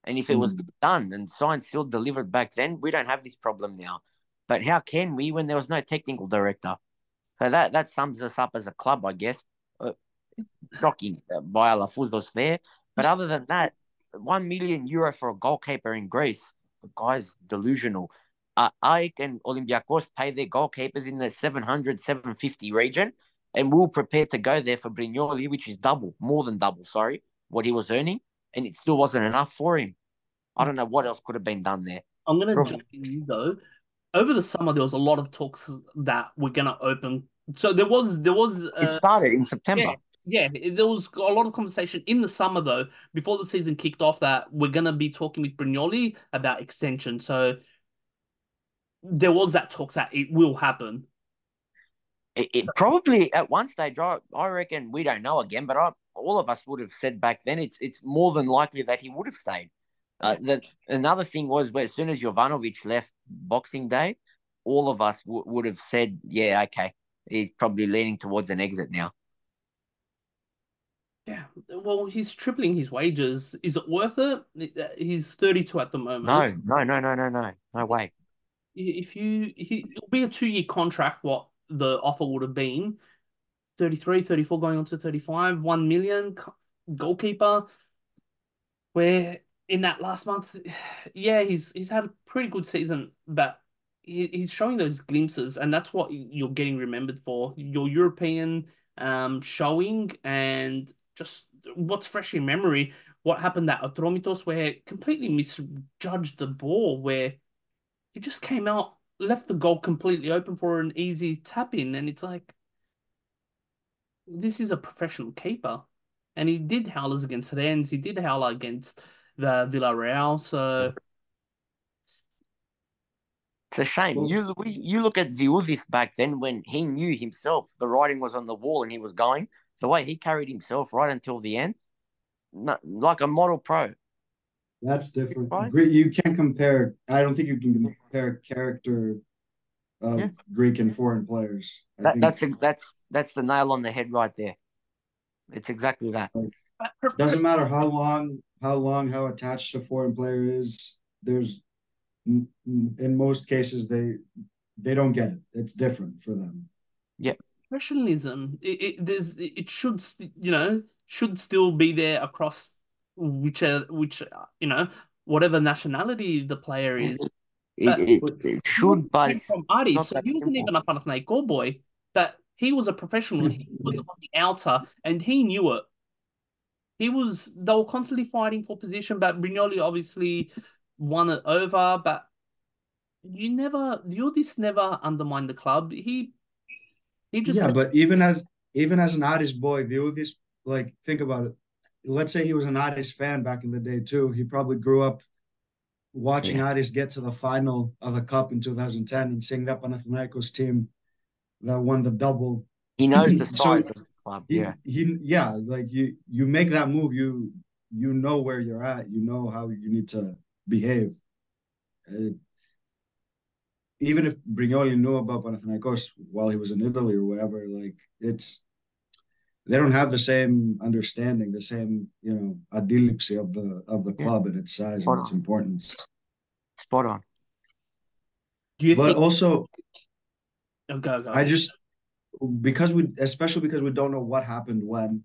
And if it was mm. done and signed, still delivered back then, we don't have this problem now. But how can we when there was no technical director? So that that sums us up as a club, I guess. Uh, shocking uh, by Alafouzos there. But other than that, one million euro for a goalkeeper in Greece, the guy's delusional. Uh, AEK and Olympiacos pay their goalkeepers in the 700, 750 region and we were prepared to go there for Brignoli, which is double, more than double, sorry, what he was earning, and it still wasn't enough for him. I don't know what else could have been done there. I'm going to jump in you though. Over the summer, there was a lot of talks that we're going to open. So there was, there was. Uh, it started in September. Yeah, yeah, there was a lot of conversation in the summer though, before the season kicked off, that we're going to be talking with Brignoli about extension. So there was that talks that it will happen it, it, probably at one stage, I, I reckon we don't know again, but I, all of us would have said back then it's it's more than likely that he would have stayed. Uh, that another thing was where as soon as Jovanovic left Boxing Day, all of us w- would have said, yeah, okay, he's probably leaning towards an exit now. Yeah, well, he's tripling his wages. Is it worth it? He's 32 at the moment. No, no, no, no, no, no, no way. If you, he, it'll be a two year contract, what the offer would have been 33, 34 going on to 35, 1 million goalkeeper. Where in that last month, yeah, he's he's had a pretty good season, but he, he's showing those glimpses, and that's what you're getting remembered for. Your European um showing and just what's fresh in memory. What happened at Atromitos where completely misjudged the ball, where he just came out, left the goal completely open for an easy tap in, and it's like this is a professional keeper. And he did howlers against Rennes, he did howler against the Villarreal, so It's a shame. Well- you we, you look at Dioudis back then when he knew himself the writing was on the wall and he was going the way he carried himself right until the end, like a model pro. That's different. Right. Greek, you can't compare. I don't think you can compare character of Yeah. Greek and foreign players. I That, think that's a, that's that's the nail on the head right there. It's exactly that. but prof- doesn't matter how long, how long, how attached a foreign player is. There's, m- m- in most cases, they they don't get it. It's different for them. Yeah, professionalism it, it there's it should you know should still be there across which uh, which uh, you know whatever nationality the player is It, it, it should, but Came from Aris, so he wasn't simple. even a Panathinaikos boy but he was a professional. He was on the outer and he knew it. He was they were constantly fighting for position but Brignoli obviously won it over but you never Dioudis never undermined the club. He he just yeah, but even as even as an artist boy, the Udis like think about it. Let's say he was an Aris fan back in the day too. He probably grew up watching Yeah. Get to the final of the cup in 2010 and seeing that Panathinaikos team that won the double. he knows the So- size of the club. He, Yeah, he yeah, like you you make that move, you you know where you're at, you know how you need to behave. Uh, even if Brignoli knew about Panathinaikos while he was in Italy or whatever, like it's they don't have the same understanding, the same you know adilipsi of the of the Yeah. club and its size Spot and its on. importance. spot on. do you But think also, oh, go go I just because we especially because we don't know what happened when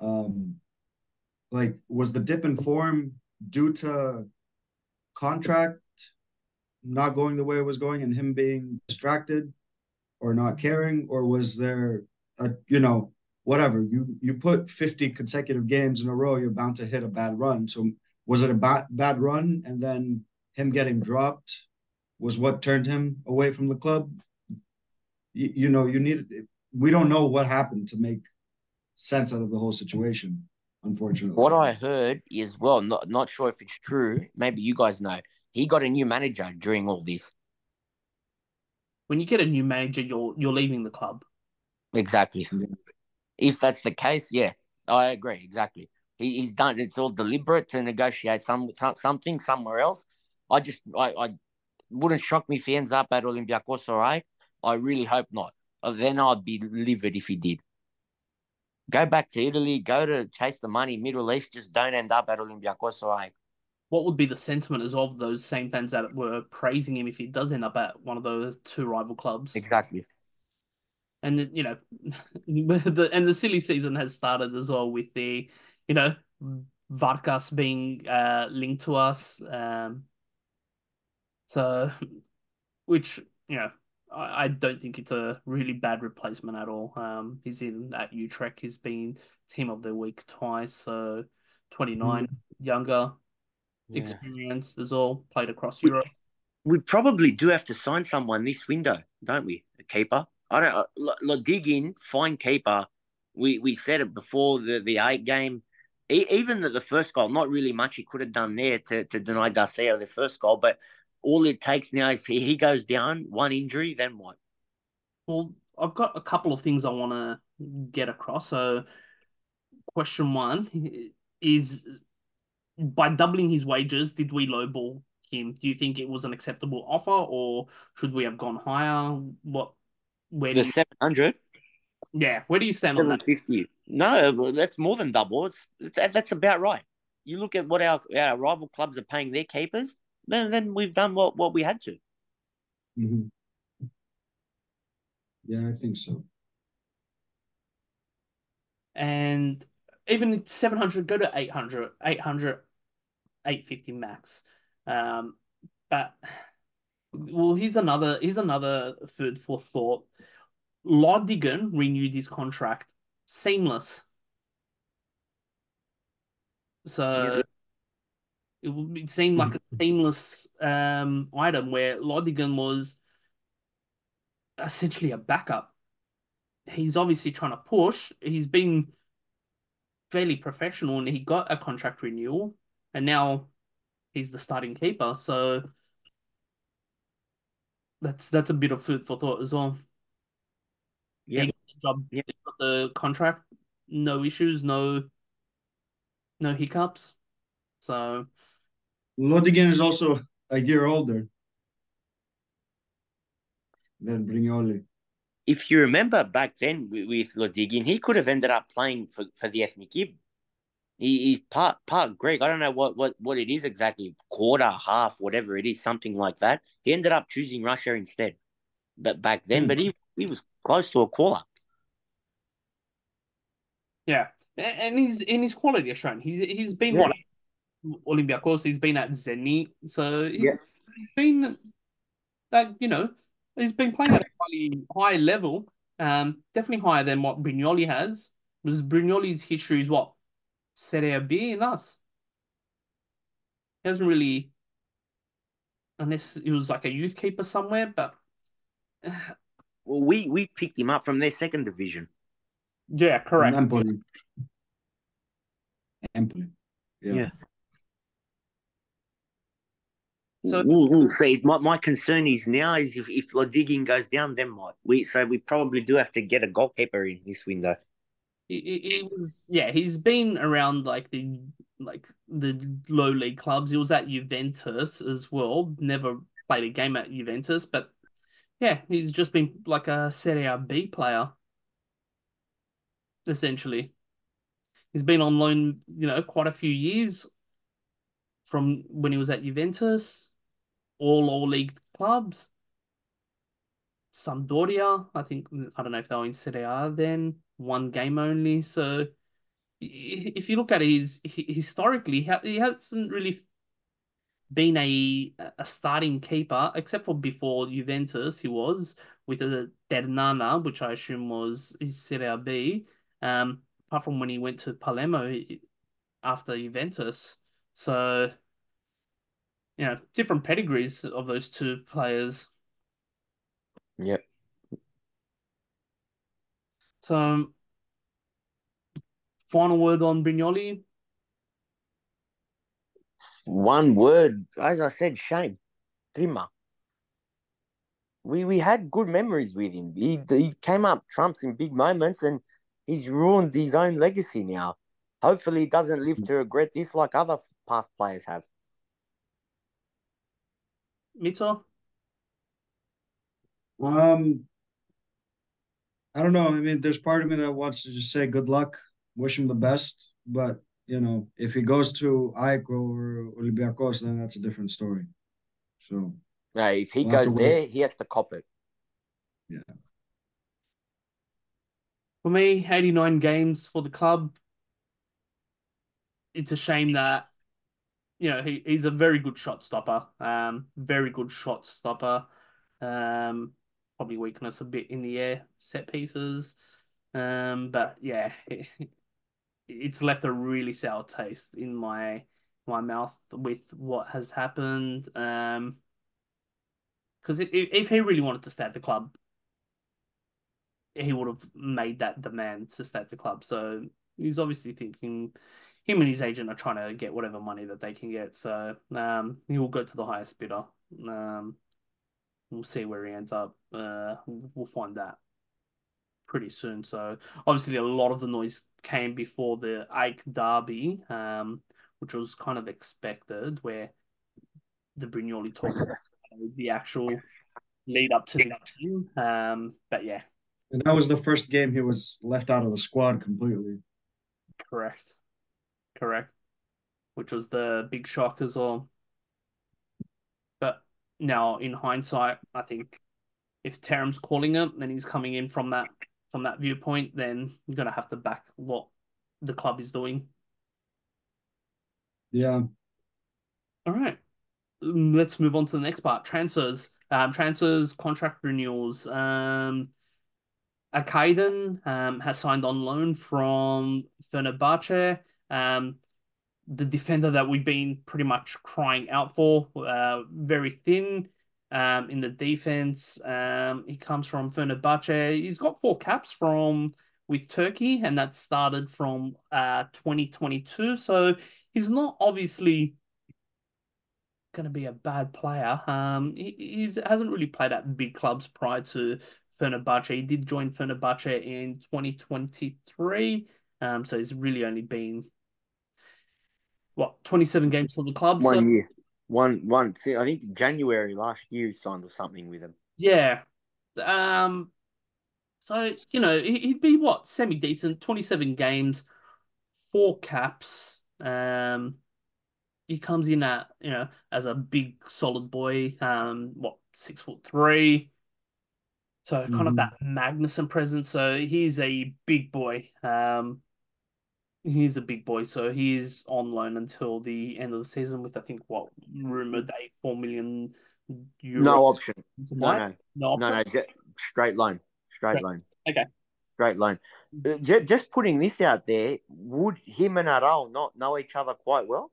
um like was the dip in form due to contract not going the way it was going and him being distracted or not caring or was there a you know whatever you you put 50 consecutive games in a row you're bound to hit a bad run so was it a bad bad run and then him getting dropped was what turned him away from the club you, you know you need we don't know what happened to make sense out of the whole situation unfortunately What I heard is well, not not sure if it's true. Maybe you guys know. He got a new manager during all this. when you get a new manager you're you're leaving the club Exactly. If that's the case, yeah, I agree. Exactly. He, he's done. It's all deliberate to negotiate some, some something somewhere else. I just I, I wouldn't shock me if he ends up at Olympiacos. All right. I really hope not. Uh, Then I'd be livid if he did. Go back to Italy. Go to chase the money. Middle East. Just don't end up at Olympiacos. All right. what would be the sentiment as of those same fans that were praising him if he does end up at one of those two rival clubs Exactly. And you know the and the silly season has started as well with the you know Varkas being uh linked to us um so which you know I, I don't think it's a really bad replacement at all um he's in at Utrecht he's been team of the week twice so 29 younger Yeah. experienced as all played across Europe we probably do have to sign someone this window, don't we? A keeper. I don't. Uh, l- l- dig in, keeper. We we said it before the the eight game. E- even the, the first goal, not really much he could have done there to, to deny Garcia the first goal, but all it takes now if he goes down, one injury, then what? Well, I've got a couple of things I want to get across. So, question one is by doubling his wages, did we lowball him. Do you think it was an acceptable offer, or should we have gone higher? What? Where The seven hundred. Yeah, where do you stand on that? fifty. No, that's more than double. It's that, that's about right. You look at what our, our rival clubs are paying their keepers. Then then we've done what, what we had to. Mhm. Yeah, I think so. And even 700, go to 800, 800, 850 max. Um, but well, here's another here's another food for thought. Lodygin renewed his contract seamless. So Yeah. it would it seemed like a seamless um item where Lodygin was essentially a backup. He's obviously trying to push. He's been fairly professional and he got a contract renewal and now he's the starting keeper. So that's that's a bit of food for thought as well. Yeah. Got the job, Yeah. got the contract, no issues, no no hiccups. So Lodygin is also a year older than Brignoli. If you remember back then with, with Lodygin, he could have ended up playing for, for the ethnic Gib. He, he's part part Greek. I don't know what, what, what it is exactly, quarter, half, whatever it is, something like that. He ended up choosing Russia instead. But back then, Hmm. but he, he was close to a quarter. yeah. And his in his quality has shown. He's he's been Yeah. what Olympiacos, he's been at Zenit. So he's, Yeah. he's been like, you know, he's been playing at a highly high level. Um, definitely higher than what Brignoli has. Because Brignoli's history is what? Serie B in us. He hasn't really unless he was like a youth keeper somewhere, but Well, we, we picked him up from their second division. yeah, correct. Empoli. Empoli. Yeah. Yeah. So- we'll, we'll see. My, my concern is now is if, if Lodygin goes down, then what? We so we probably do have to get a goalkeeper in this window. He, was yeah, he's been around like the like the low league clubs. He was at Juventus as well. Never played a game at Juventus, but yeah, he's just been like a Serie A B player. Essentially. He's been on loan, you know, quite a few years from when he was at Juventus, all all league clubs. Sampdoria, I think I don't know if they were in Serie A then, one game only. So if you look at his hi- historically, he hasn't really been a a starting keeper except for before Juventus. He was with the Ternana, which I assume was his Serie B. Um, apart from when he went to Palermo after Juventus. So you know, different pedigrees of those two players. Yep. So, final word on Brignoli. One word, as I said, shame. Prima. We we had good memories with him. He he came up trumps in big moments, and he's ruined his own legacy now. Hopefully, he doesn't live to regret this like other past players have. Mitso? Um, I don't know. I mean, there's part of me that wants to just say good luck, wish him the best. But you know, if he goes to AEK or Olympiacos, then that's a different story. So No, if he We'll goes to wait. there, he has to cop it. Yeah. For me, 89 games for the club. It's a shame that, you know, he, he's a very good shot stopper. Um, very good shot stopper. Um, probably weakness a bit in the air, set pieces. Um, but yeah, it, it's left a really sour taste in my my mouth with what has happened. Um, because if, if he really wanted to stay at the club, he would have made that demand to stay at the club. So he's obviously thinking him and his agent are trying to get whatever money that they can get. So um, he will go to the highest bidder. Um, we'll see where he ends up. Uh, we'll find that pretty soon. So obviously a lot of the noise came before the Ike Derby, um, which was kind of expected, where the Brignoli talk, the actual lead up to the game. Um, but yeah, and that was the first game he was left out of the squad completely. Correct, correct. Which was the big shock as well. Now, in hindsight, I think if Terim's calling him, then he's coming in from that from that viewpoint. Then you're gonna have to back what the club is doing. Yeah. All right. Let's move on to the next part. Transfers. Um, transfers, contract renewals. Um, Akaydin um, has signed on loan from Fenerbahce. Um, the defender that we've been pretty much crying out for, uh, very thin um, in the defense. Um, he comes from Fenerbahce. He's got four caps from with Turkey, and that started from uh, 2022. So he's not obviously going to be a bad player. Um, he he's, hasn't really played at big clubs prior to Fenerbahce. He did join Fenerbahce in 2023. Um, so he's really only been what 27 games for the club. One so, year, one one. I think January last year he signed or something with him. Yeah. Um. So you know he'd be what semi decent. 27 games, four caps. Um. He comes in at you know as a big solid boy. Um. What six foot three. So kind mm-hmm. of that Magnusson presence. So he's a big boy. Um, he's a big boy. So he's on loan until the end of the season with I think what rumored a four million. Euro no option. No, no, no, option? no, no. Straight loan. Straight right. loan. Okay. Straight loan. Uh, just putting this out there, would him and Arao not know each other quite well?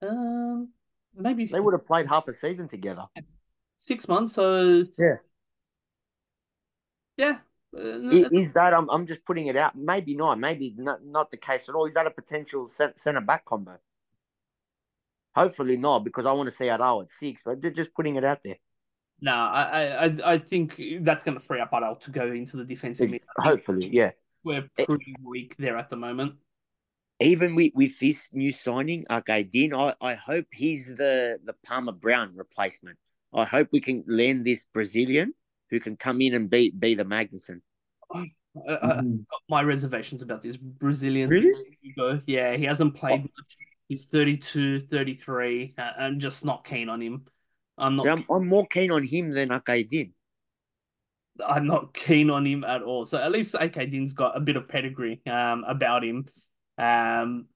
Um, maybe they would have played half a season together. Six months. So yeah, yeah. Uh, is that I'm, I'm just putting it out? Maybe not. Maybe not, not the case at all. Is that a potential centre back combo? Hopefully not, because I want to see Arao at six. But just putting it out there. No, I I I think that's going to free up Arao to go into the defensive. Hopefully, yeah. We're pretty it, weak there at the moment. Even with, with this new signing, okay, Din, I, I hope he's the the Palmer Brown replacement. I hope we can land this Brazilian who can come in and be be the Magnusson. I, got my reservations about this Brazilian. Really? Yeah, he hasn't played oh. much. He's 32, 33. Uh, I'm just not keen on him. I'm not. I'm, I'm more keen on him than Akaydin. I'm not keen on him at all. So at least Akaydin's got a bit of pedigree um, about him. Um,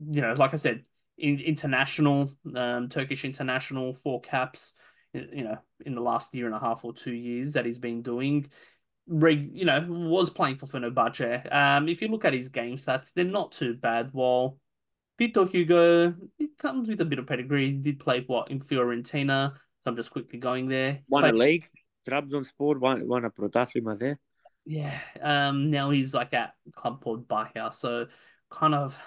you know, like I said, in, international, um, Turkish international, four caps you know, in the last year and a half or two years that he's been doing. Reg, you know, was playing for Fenerbahce. Um, if you look at his game stats, they're not too bad. While Vitor Hugo, it comes with a bit of pedigree. He did play what in Fiorentina. So I'm just quickly going there. Won Played... a league. Trabzonspor won, won a Protathima there. Yeah. Um. Now he's like at club called Bahia. So kind of,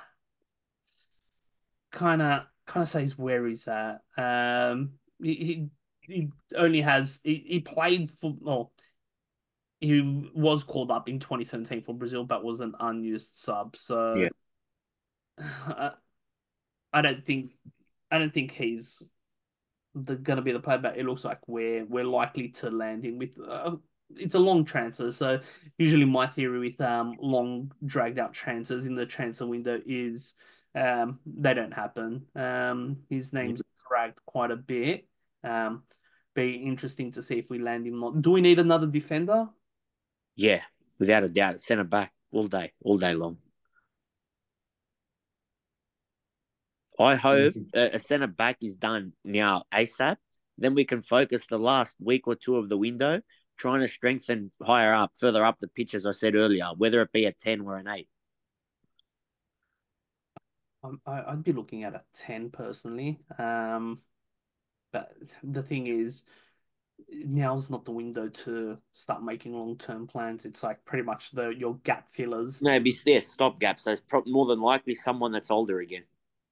kind of, kind of says where he's at. Um. He, he he only has he, he played for well he was called up in 2017 for Brazil but was an unused sub. So yeah. I, I don't think I don't think he's the gonna be the player but it looks like we're we're likely to land him with uh, it's a long transfer. So usually my theory with um long dragged out transfers in the transfer window is um they don't happen. Um his name's dragged quite a bit. Um, be interesting to see if we land him. Do we need another defender? Yeah, without a doubt, centre back all day, all day long. I hope a, a centre back is done now ASAP. Then we can focus the last week or two of the window trying to strengthen higher up, further up the pitch, as I said earlier, whether it be a 10 or an 8. Um, I, would be looking at a 10 personally. Um, but the thing is, now's not the window to start making long term plans. It's like pretty much the your gap fillers. No, be yeah, stop gaps. So it's pro- more than likely someone that's older again.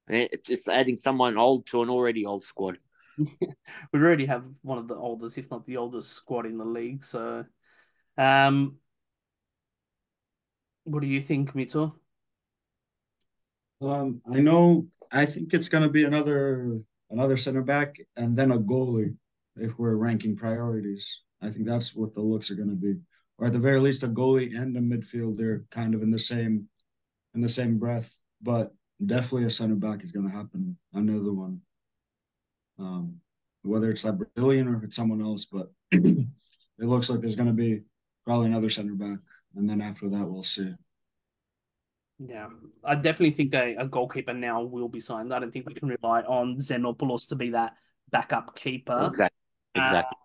It's just adding someone old to an already old squad. we already have one of the oldest, if not the oldest, squad in the league. So, um, what do you think, Mitso? Um, I know. I think it's going to be another another center back, and then a goalie if we're ranking priorities. I think that's what the looks are going to be, or at the very least, a goalie and a midfielder kind of in the same in the same breath. But definitely a center back is going to happen. Another one, um, whether it's that Brazilian or it's someone else. But it looks like there's going to be probably another center back, and then after that, we'll see. Yeah, I definitely think a, a goalkeeper now will be signed. I don't think we can rely on Xenopoulos to be that backup keeper. Exactly. Exactly.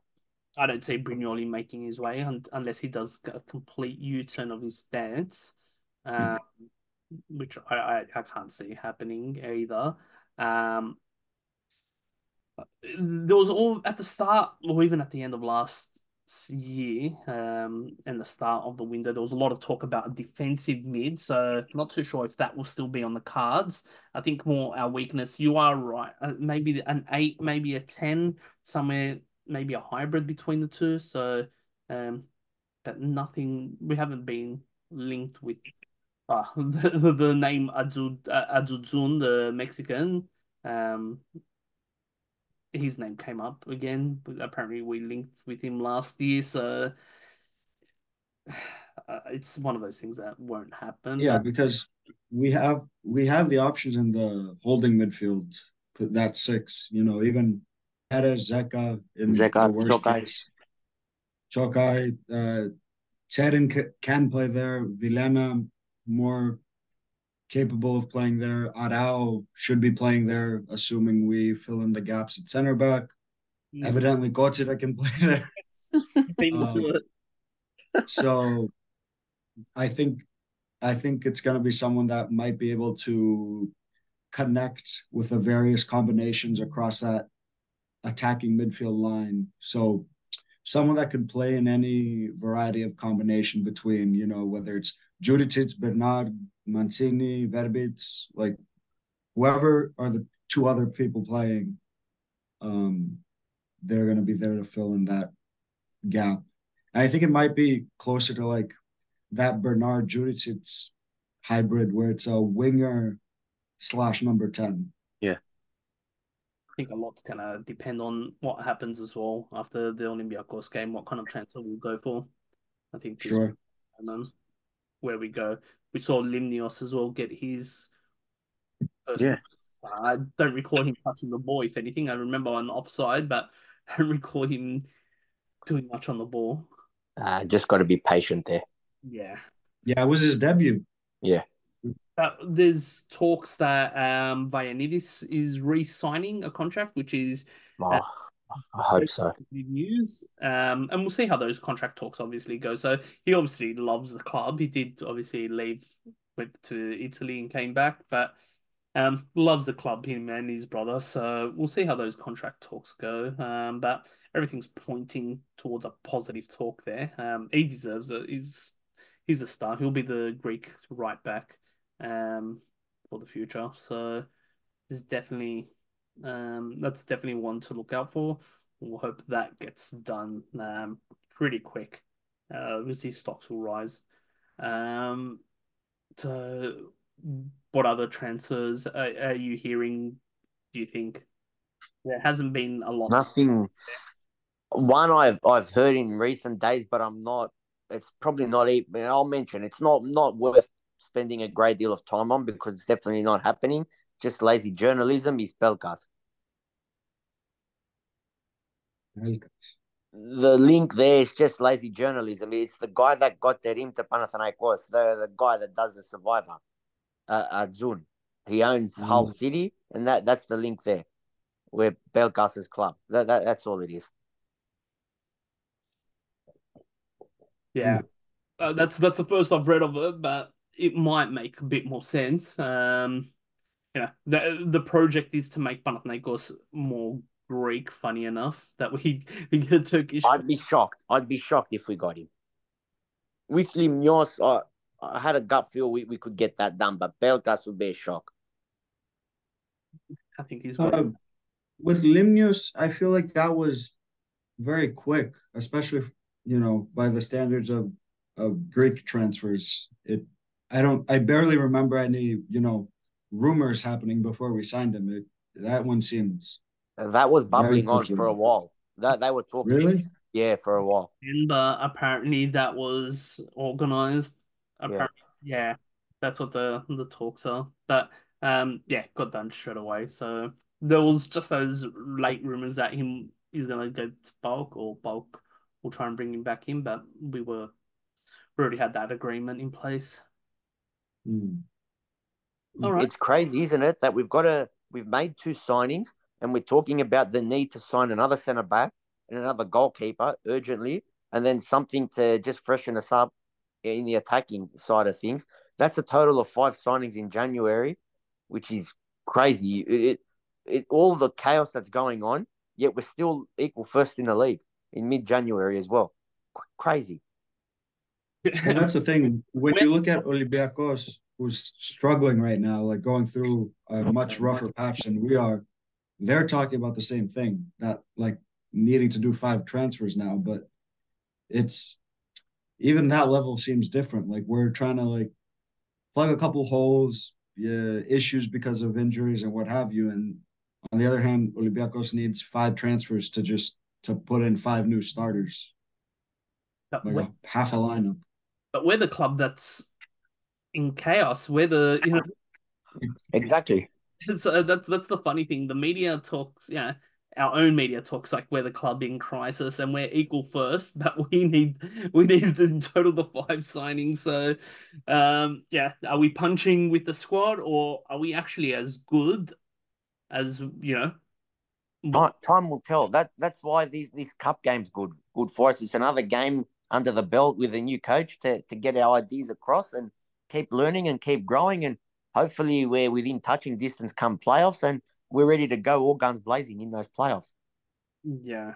Uh, I don't see Brignoli making his way un- unless he does a complete U turn of his stance, um, which I, I, I can't see happening either. Um, there was all at the start, or even at the end of last year, um, and the start of the window, there was a lot of talk about defensive mid. So not too sure if that will still be on the cards. I think more our weakness. You are right. Uh, maybe an eight, maybe a ten, somewhere, maybe a hybrid between the two. So, um, but nothing. We haven't been linked with. Uh, the, the name Adud, uh, the Mexican, um, his name came up again. Apparently, we linked with him last year, so uh, it's one of those things that won't happen. Yeah, because we have we have the options in the holding midfield. Put that six, you know, even Perez, Zeca, in Zeca, the worst Chokai. case. Chokai, uh, Cerin c- can play there. Vilhena more capable of playing there. Arao should be playing there, assuming we fill in the gaps at center back. Mm. Evidently, Kotsira can play there. Um, will do it. So I think I think it's going to be someone that might be able to connect with the various combinations across that attacking midfield line. So someone that can play in any variety of combination between, you know, whether it's Djuricic, Bernard, Mancini, Verbic, like whoever are the two other people playing, um, they're going to be there to fill in that gap. And I think it might be closer to like that Bernard Djuricic hybrid where it's a winger slash number 10. Yeah. I think a lot's gonna depend on what happens as well after the Olympiacos game. What kind of transfer we'll go for? I think Sure. determines where we go. We saw Limnios as well get his. Yeah. I don't recall him touching the ball. If anything, I remember on the offside, but I don't recall him doing much on the ball. Uh, just got to be patient there. Yeah. Yeah, it was his debut. Yeah. Uh, there's talks that um Vagiannidis is re-signing a contract, which is Oh, I hope so. News. Um, and we'll see how those contract talks obviously go. So he obviously loves the club. He did obviously leave, went to Italy and came back, but um, loves the club, him and his brother. So we'll see how those contract talks go. Um, but everything's pointing towards a positive talk there. Um, he deserves it. He's he's a star. He'll be the Greek right back um for the future. So it's definitely um, that's definitely one to look out for. We'll hope that gets done um, pretty quick. Uh, see stocks will rise. Um, so what other transfers are, are you hearing? Do you think there hasn't been a lot? Nothing. One I've I've heard in recent days, but I'm not. It's probably not. I'll mention it's not not worth spending a great deal of time on because it's definitely not happening. Just lazy journalism is Pelkas. The link there is just lazy journalism. It's the guy that got Terim to Panathinaikos, the the guy that does the Survivor, uh, Acun. He owns Mm. Hull City, and that that's the link there, where Pelkas's club. That, that that's all it is. Yeah, uh, that's that's the first I've read of it, but it might make a bit more sense. Um, you know, the the project is to make Panathinaikos more Greek. Funny enough, that we we get a Turkish. I'd be shocked. I'd be shocked if we got him. With Limnios, uh, I had a gut feel we, we could get that done, but Pelkas would be a shock. I think he's. Uh, with Limnios, I feel like that was very quick, especially you know by the standards of of Greek transfers. It I don't I barely remember any you know rumors happening before we signed him. It, that one seems That was bubbling on for a while. That they were talking. Really? Yeah, for a while. And uh, apparently that was organized. Apparently, yeah. that's what the the talks are. But um, yeah, got done straight away. So there was just those late rumors that him he's gonna go to PAOK or PAOK will try and bring him back in, but we were we already had that agreement in place. Hmm. All right. It's crazy, isn't it? That we've got a we've made two signings and we're talking about the need to sign another centre back and another goalkeeper urgently, and then something to just freshen us up in the attacking side of things. That's a total of five signings in January, which is crazy. It, it, it all the chaos that's going on, yet we're still equal first in the league in mid January as well. C- crazy. And that's the thing. When you look at Olympiacos, who's struggling right now, like going through a much rougher patch than we are, they're talking about the same thing that like needing to do five transfers now. But it's even that level seems different. Like we're trying to like plug a couple holes, yeah, issues because of injuries and what have you. And on the other hand, Olympiacos needs five transfers to just to put in five new starters, But like we're, half a lineup. but we're the club that's in chaos. We're the you know Exactly. so that's that's the funny thing. The media talks, yeah, our own media talks like we're the club in crisis and we're equal first, but we need we need in total the five signings. So, um, yeah, are we punching with the squad or are we actually as good as you know? Time, time will tell. That that's why these this cup game's good good for us. It's another game under the belt with a new coach to to get our ideas across and keep learning and keep growing and hopefully we're within touching distance come playoffs and we're ready to go all guns blazing in those playoffs. Yeah.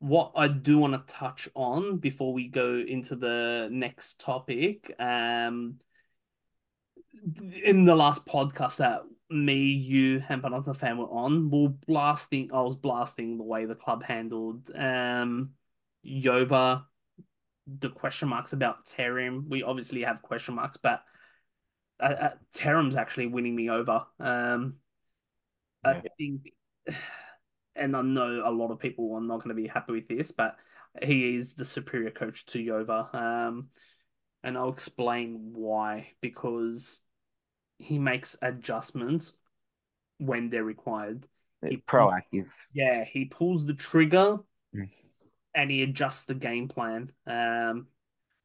What I do want to touch on before we go into the next topic, um, in the last podcast that me, you, and another fan were on, we we're blasting. I was blasting the way the club handled um Yova, the question marks about Terim. We obviously have question marks, but uh, uh, Terim's actually winning me over. Um, I think, and I know a lot of people are not going to be happy with this, but he is the superior coach to Yova. Um, and I'll explain why. Because he makes adjustments when they're required. He- Proactive. Yeah, he pulls the trigger Mm. And he adjusts the game plan. Um,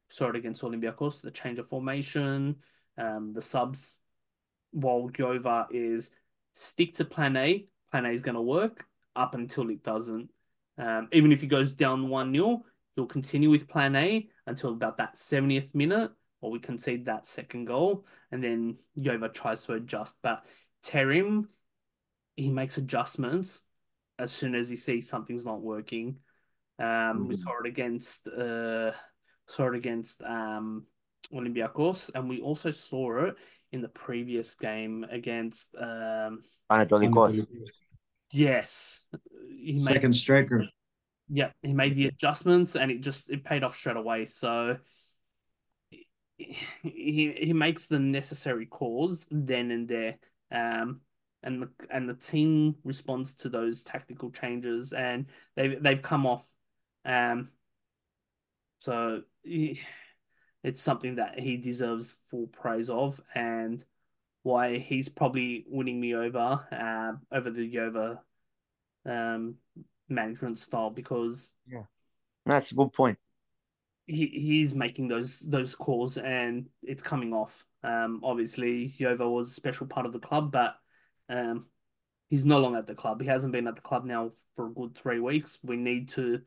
saw it against Olympiacos, the change of formation, um, the subs. While Yova is stick to plan A, plan A is going to work up until it doesn't. Um, even if he goes down 1 0, he'll continue with plan A until about that 70th minute, or we concede that second goal, and then Yova tries to adjust. But Terim, he makes adjustments as soon as he sees something's not working. Um, we Mhm. saw it against uh, saw it against um, Olympiacos, and we also saw it in the previous game against um, Anatolikos. yes, he made Second striker. yeah he made the adjustments, and it just it paid off straight away. So he he makes the necessary calls then and there. Um, and the and the team responds to those tactical changes, and they've they've come off. Um, so he, it's something that he deserves full praise of, and why he's probably winning me over, uh, over the Yova, um, management style because yeah, That's a good point. he he's making those those calls and it's coming off. Um, obviously Yova was a special part of the club, but um, he's no longer at the club. He hasn't been at the club now for a good three weeks. We need to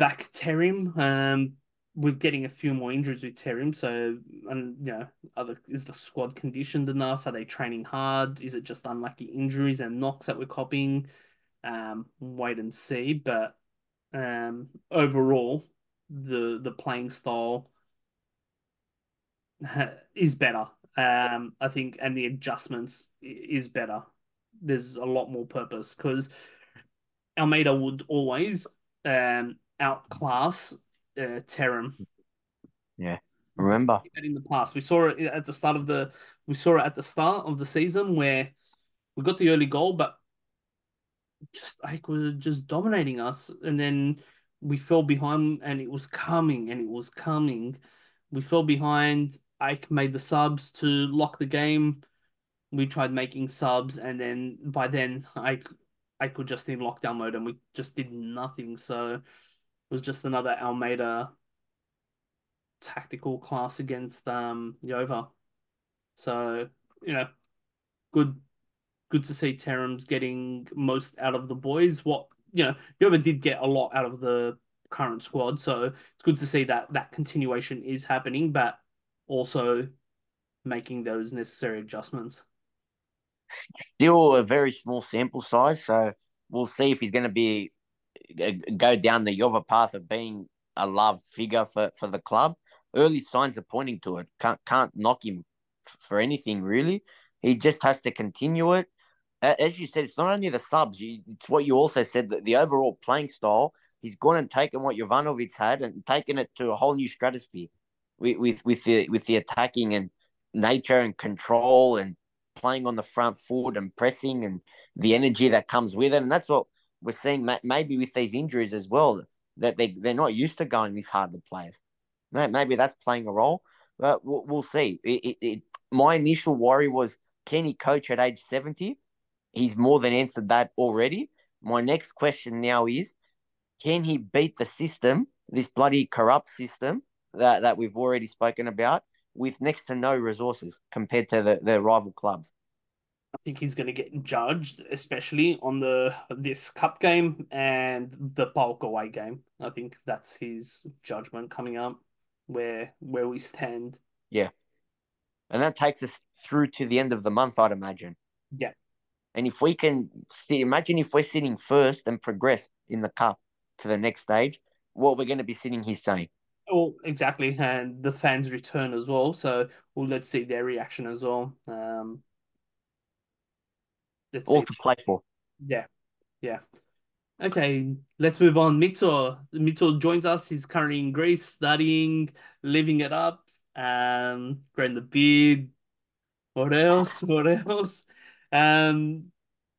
back Terim. Um, we're getting a few more injuries with Terim, so and you know, other is the squad conditioned enough? Are they training hard? Is it just unlucky injuries and knocks that we're copying? Um, wait and see, but um, overall, the the playing style is better. Um, I think, and the adjustments is better. There's a lot more purpose because Almeida would always um outclass uh, Terim Yeah. Remember? in the past. We saw it at the start of the we saw it at the start of the season where we got the early goal, but just AEK was just dominating us, and then we fell behind, and it was coming, and it was coming. We fell behind. AEK made the subs to lock the game. We tried making subs, and then by then I I could just in lockdown mode, and we just did nothing. So was just another Almeida tactical class against um Yova. So you know, good good to see Terim's getting most out of the boys. What you know, Yova did get a lot out of the current squad, so it's good to see that that continuation is happening, but also making those necessary adjustments. Still a very small sample size, so we'll see if he's going to be go down the Yova path of being a loved figure for, for the club. Early signs are pointing to it. Can't can't knock him for anything really. He just has to continue it. As you said, it's not only the subs. It's what you also said that the overall playing style. He's gone and taken what Jovanovic had and taken it to a whole new stratosphere with with, with the with the attacking and nature and control and playing on the front foot and pressing and the energy that comes with it. And that's what we're seeing maybe with these injuries as well, that they, they're not used to going this hard, the players. Maybe that's playing a role, but we'll, see. It, it, it, my initial worry was can he coach at age 70? He's more than answered that already. My next question now is can he beat the system, this bloody corrupt system that, that we've already spoken about, with next to no resources compared to the, the rival clubs? I think he's going to get judged, especially on the this cup game and the bulk away game. I think that's his judgment coming up, where where we stand. Yeah, and that takes us through to the end of the month, I'd imagine. Yeah, and if we can see, imagine if we're sitting first and progress in the cup to the next stage, what we're going to be sitting here saying. Well, exactly, and the fans return as well. So, well, let's see their reaction as well. Um, Let's all see. to play for. Yeah, yeah. Okay, let's move on. Mitso, Mitso joins us. He's currently in Greece, studying, living it up, um, growing the beard. What else? What else? Um,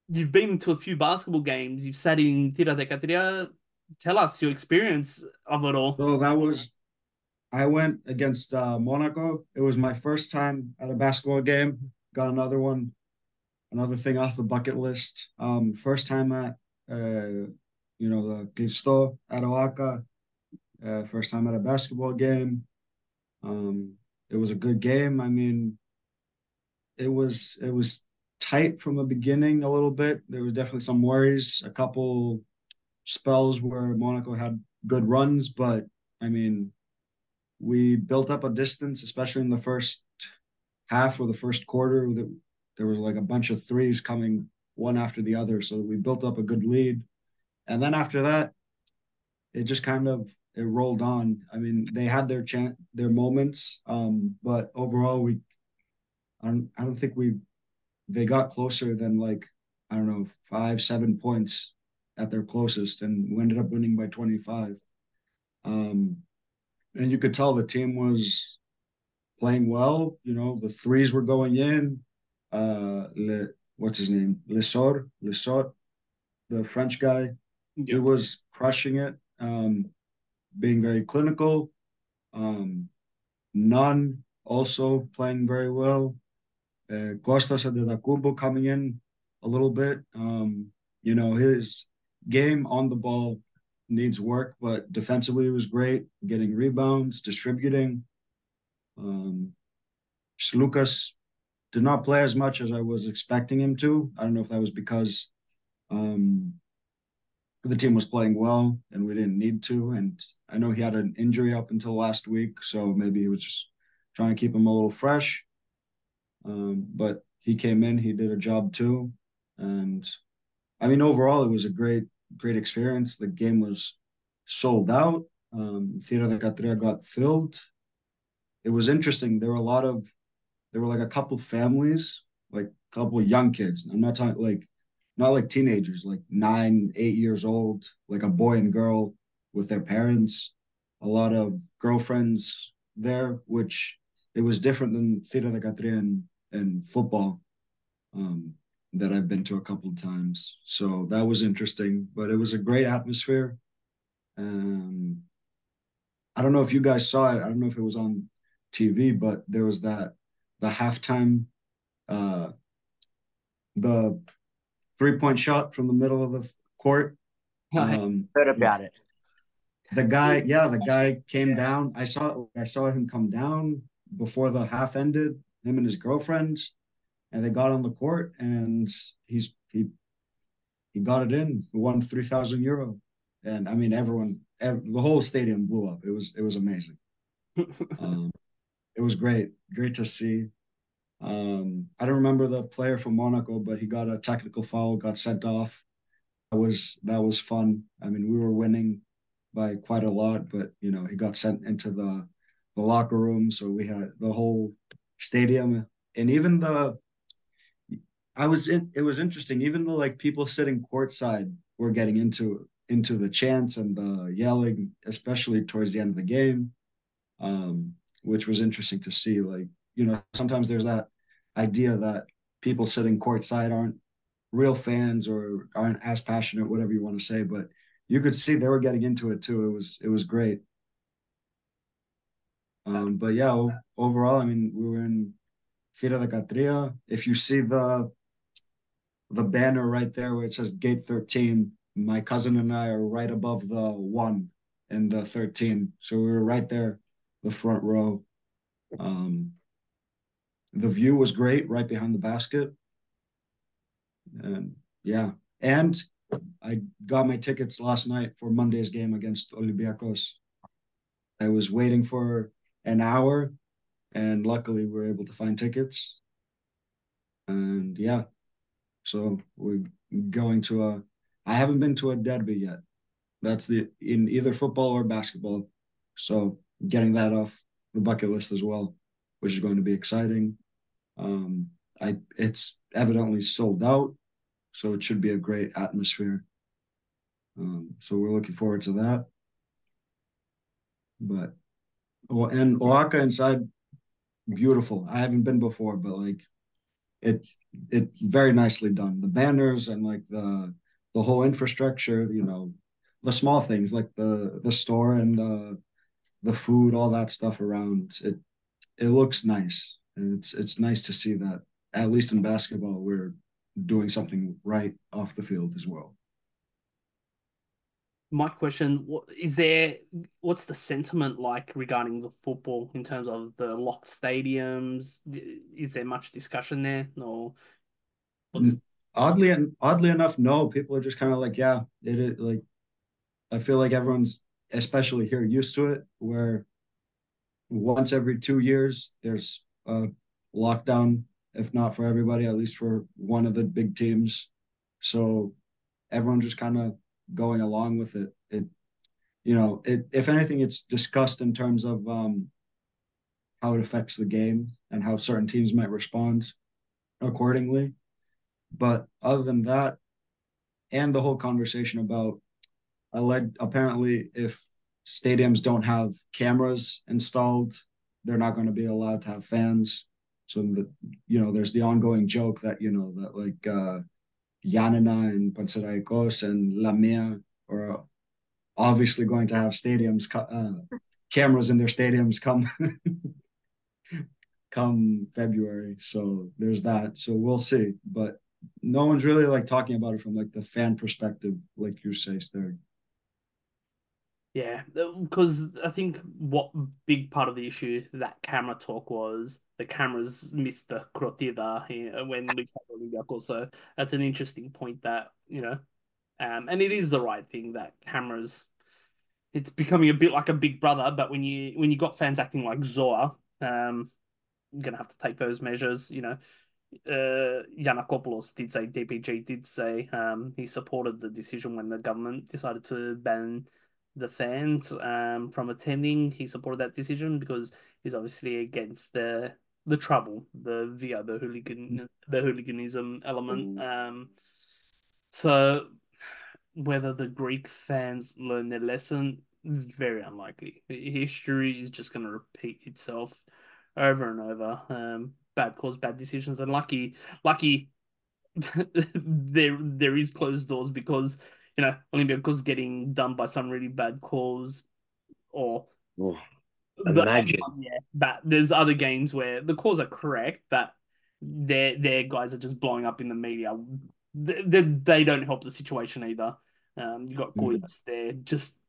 you've been to a few basketball games. You've sat in Tira de Catria. Tell us your experience of it all. So that was, I went against uh, Monaco. It was my first time at a basketball game. Got another one another thing off the bucket list. Um, first time at uh, you know the Cristo at. Uh, first time at a basketball game. Um, it was a good game. I mean, it was it was tight from the beginning a little bit. There was definitely some worries. A couple spells where Monaco had good runs, but I mean, we built up a distance, especially in the first half or the first quarter. That there was like a bunch of threes coming one after the other. So we built up a good lead. And then after that, it just kind of it rolled on. I mean, they had their chance, their moments, um, but overall, we I don't I don't think we they got closer than like I don't know five seven points at their closest, and we ended up winning by twenty five. Um, and you could tell the team was playing well. You know, the threes were going in uh, Le, what's his name? Lessort, Lessort, the French guy. Yep. He was crushing it, um, being very clinical. Um, Nunn also playing very well. Uh, Costas Antetokounmpo coming in a little bit. Um, you know, his game on the ball needs work, but defensively was great, getting rebounds, distributing. Um, Lucas did not play as much as I was expecting him to. I don't know if that was because um, the team was playing well and we didn't need to. And I know he had an injury up until last week, so maybe he was just trying to keep him a little fresh. Um, but he came in, he did a job too. And I mean, overall, it was a great, great experience. The game was sold out. Um, Tira de Catria got filled. It was interesting. There were a lot of there were like a couple families, like a couple young kids. I'm not talking like not like teenagers, like nine, eight years old, like a boy and girl with their parents, a lot of girlfriends there, which it was different than Tira de Catria and, and football. Um, that I've been to a couple of times. So that was interesting, but it was a great atmosphere. Um, I don't know if you guys saw it. I don't know if it was on TV, but there was that the halftime, uh, the three point shot from the middle of the court. Um, heard about it. The guy, yeah, the guy came down. I saw I saw him come down before the half ended. Him and his girlfriend, and they got on the court, and he's he he got it in. Won three thousand euro, and I mean everyone, every, the whole stadium blew up. It was it was amazing. um, it was great, great to see. Um, I don't remember the player from Monaco, but he got a technical foul, got sent off. That was that was fun. I mean, we were winning by quite a lot, but you know, he got sent into the the locker room, so we had the whole stadium and even the I was in it was interesting, even the like people sitting courtside were getting into into the chants and the yelling, especially towards the end of the game. Um, which was interesting to see. Like, you know, sometimes there's that idea that people sitting courtside aren't real fans or aren't as passionate, whatever you want to say, but you could see they were getting into it too. It was it was great. Um, but yeah, overall, I mean, we were in Fira de Catria. If you see the the banner right there where it says gate 13, my cousin and I are right above the one in the 13. So we were right there, the front row. Um, the view was great right behind the basket. And yeah, and I got my tickets last night for Monday's game against Olympiacos. I was waiting for an hour, and luckily we were able to find tickets. And yeah, so we're going to a. I haven't been to a derby yet. That's the in either football or basketball. So getting that off the bucket list as well, which is going to be exciting. Um, I it's evidently sold out, so it should be a great atmosphere. Um, so we're looking forward to that. But oh, and OAKA inside, beautiful. I haven't been before, but like it it very nicely done. The banners and like the the whole infrastructure, you know, the small things like the the store and the the food, all that stuff around it. It looks nice. And it's it's nice to see that at least in basketball we're doing something right off the field as well. My question is there what's the sentiment like regarding the football in terms of the locked stadiums? Is there much discussion there or what's... oddly oddly enough no. People are just kind of like yeah it is like i feel like everyone's especially here used to it where once every two years there's a lockdown, if not for everybody, at least for one of the big teams. So everyone just kind of going along with it. It, you know, it if anything, it's discussed in terms of um, how it affects the game and how certain teams might respond accordingly. But other than that, and the whole conversation about alleged apparently if stadiums don't have cameras installed they're not going to be allowed to have fans. So the you know, there's the ongoing joke that you know that like uh, Giannina and Panathinaikos and Lamia are obviously going to have stadiums uh, cameras in their stadiums come come February. So there's that. So we'll see, but no one's really like talking about it from like the fan perspective, like you say, Sterling. Yeah, because I think what big part of the issue that camera talk was the cameras missed the crotida when we Olympiacos. So that's an interesting point that you know, um, and it is the right thing that cameras. It's becoming a bit like a big brother, but when you when you got fans acting like Zoa, um, you're gonna have to take those measures. You know, uh, Yanakopoulos did say DPG did say um he supported the decision when the government decided to ban the fans um, from attending. He supported that decision because he's obviously against the the trouble, the via the hooligan the hooliganism element. Mm. Um, so whether the Greek fans learn their lesson, very unlikely. History is just going to repeat itself over and over. Um, bad cause, bad decisions, and lucky, lucky there there is closed doors because you know Olympiacos getting done by some really bad calls or imagine. yeah, but there's other games where the calls are correct, but their their guys are just blowing up in the media. They, they, they don't help the situation either. Um, you got Mhm. There just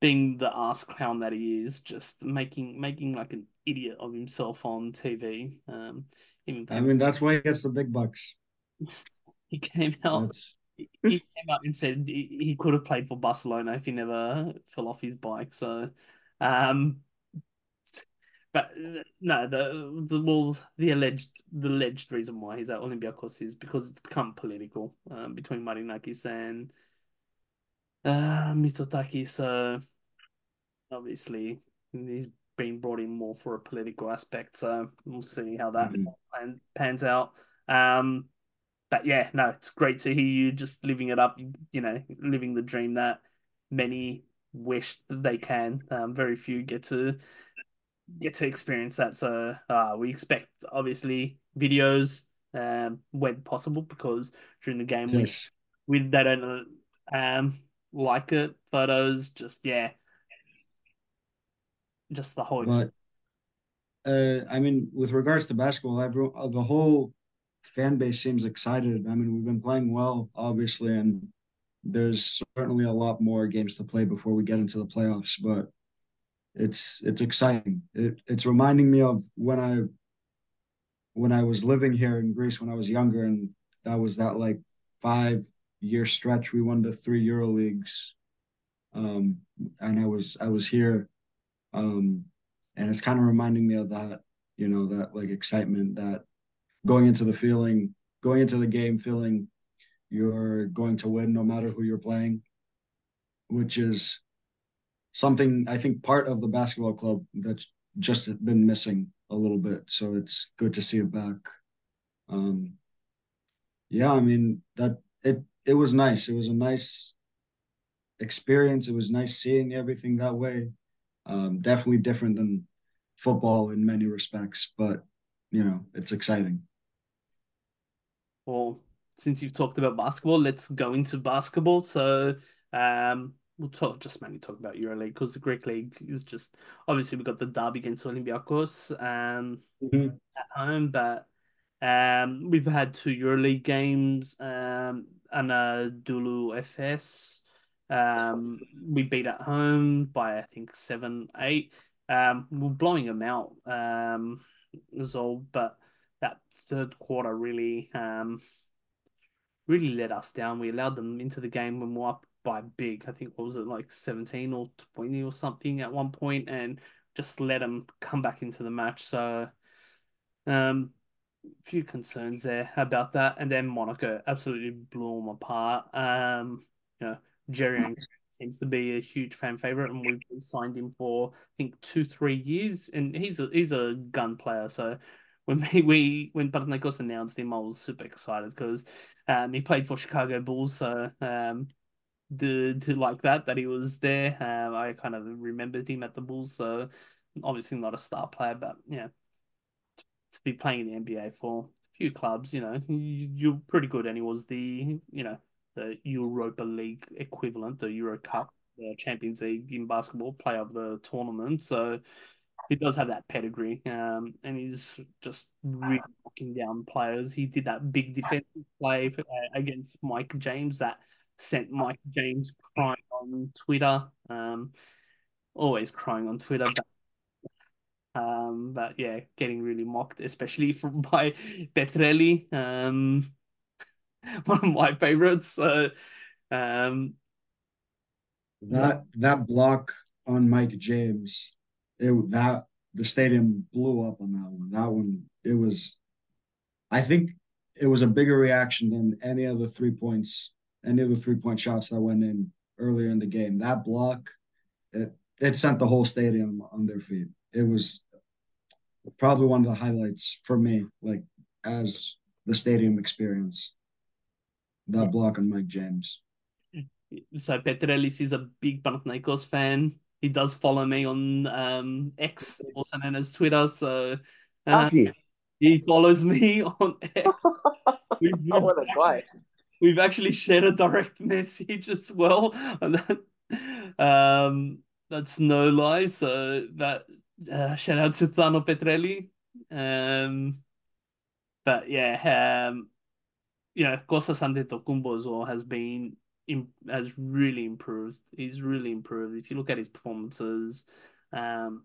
being the ass clown that he is, just making making like an idiot of himself on TV. Um, even I mean, that's why he gets the big bucks. he came out That's he came up and said he, he could have played for Barcelona if he never fell off his bike. So, um, but no, the the well, the alleged the alleged reason why he's at Olympiacos is because it's become political um, between Marinakis and uh, Mitsotakis. So, obviously, he's been brought in more for a political aspect. So we'll see how that Mhm. pans out. Um, but yeah, no, it's great to hear you just living it up. You know, living the dream that many wish that they can. Um, very few get to get to experience that. So uh, we expect obviously videos um when possible because during the game we yes. we they don't um like it. Photos, just yeah, just the whole But uh, I mean, with regards to basketball, everyone, the whole fan base seems excited. I mean, we've been playing well, obviously, and there's certainly a lot more games to play before we get into the playoffs. But it's it's exciting. It, it's reminding me of when I when I was living here in Greece when I was younger, and that was that like five year stretch. We won the three Euro leagues, um, and I was I was here, um, and it's kind of reminding me of that. You know that like excitement that going into the feeling, going into the game, feeling you're going to win no matter who you're playing, which is something I think part of the basketball club that's just been missing a little bit. So it's good to see it back. Um, yeah, I mean that it it was nice. It was a nice experience. It was nice seeing everything that way. Um, definitely different than football in many respects, but you know, it's exciting. Well, since you've talked about basketball, let's go into basketball. So, um, we'll talk just mainly talk about EuroLeague because the Greek league is just obviously we got the derby against Olympiacos um at home, but um we've had two EuroLeague games um and uh Dulu FS. Um, we beat at home by I think seven, eight. Um, we're blowing them out. Um, as all, but that third quarter really um really let us down. We allowed them into the game when we we're up by big. I think what was it like 17 or 20 or something at one point and just let them come back into the match. So um few concerns there about that. And then Monaco absolutely blew them apart. Um, you know, Jerry seems to be a huge fan favorite, and we've signed him for I think two, three years, and he's a he's a gun player. So when we, when Panathinaikos announced him, I was super excited because um he played for Chicago Bulls, so um the to like that that he was there. Um, I kind of remembered him at the Bulls, so obviously not a star player, but yeah to be playing in the NBA for a few clubs, you know, you're pretty good. And he was the, you know, the Europa League equivalent, the Euro Cup, the Champions League in basketball, player of the tournament. So he does have that pedigree. Um, and he's just really knocking down players. He did that big defensive play for, uh, against Mike James that sent Mike James crying on Twitter. Um, always crying on Twitter, but um, but yeah, getting really mocked, especially from by Petrelli, um, one of my favorites. So, um, That that block on Mike James, it that the stadium blew up on that one. That one, it was, I think it was a bigger reaction than any of the three points, any of the three point shots that went in earlier in the game. That block, it it sent the whole stadium on their feet. It was probably one of the highlights for me, like as the stadium experience. That block on Mike James. so Petrellis is a big Panathinaikos fan. He does follow me on um, X, also known as Twitter. So uh, he? he follows me on X. we've, want to buy actually, we've actually shared a direct message as well. And that, um, that's no lie. So that uh, shout out to Thano Petrelli. Um, but yeah, um, yeah, Kostas Antetokounmpo as well has been has really improved. He's really improved. If you look at his performances, um,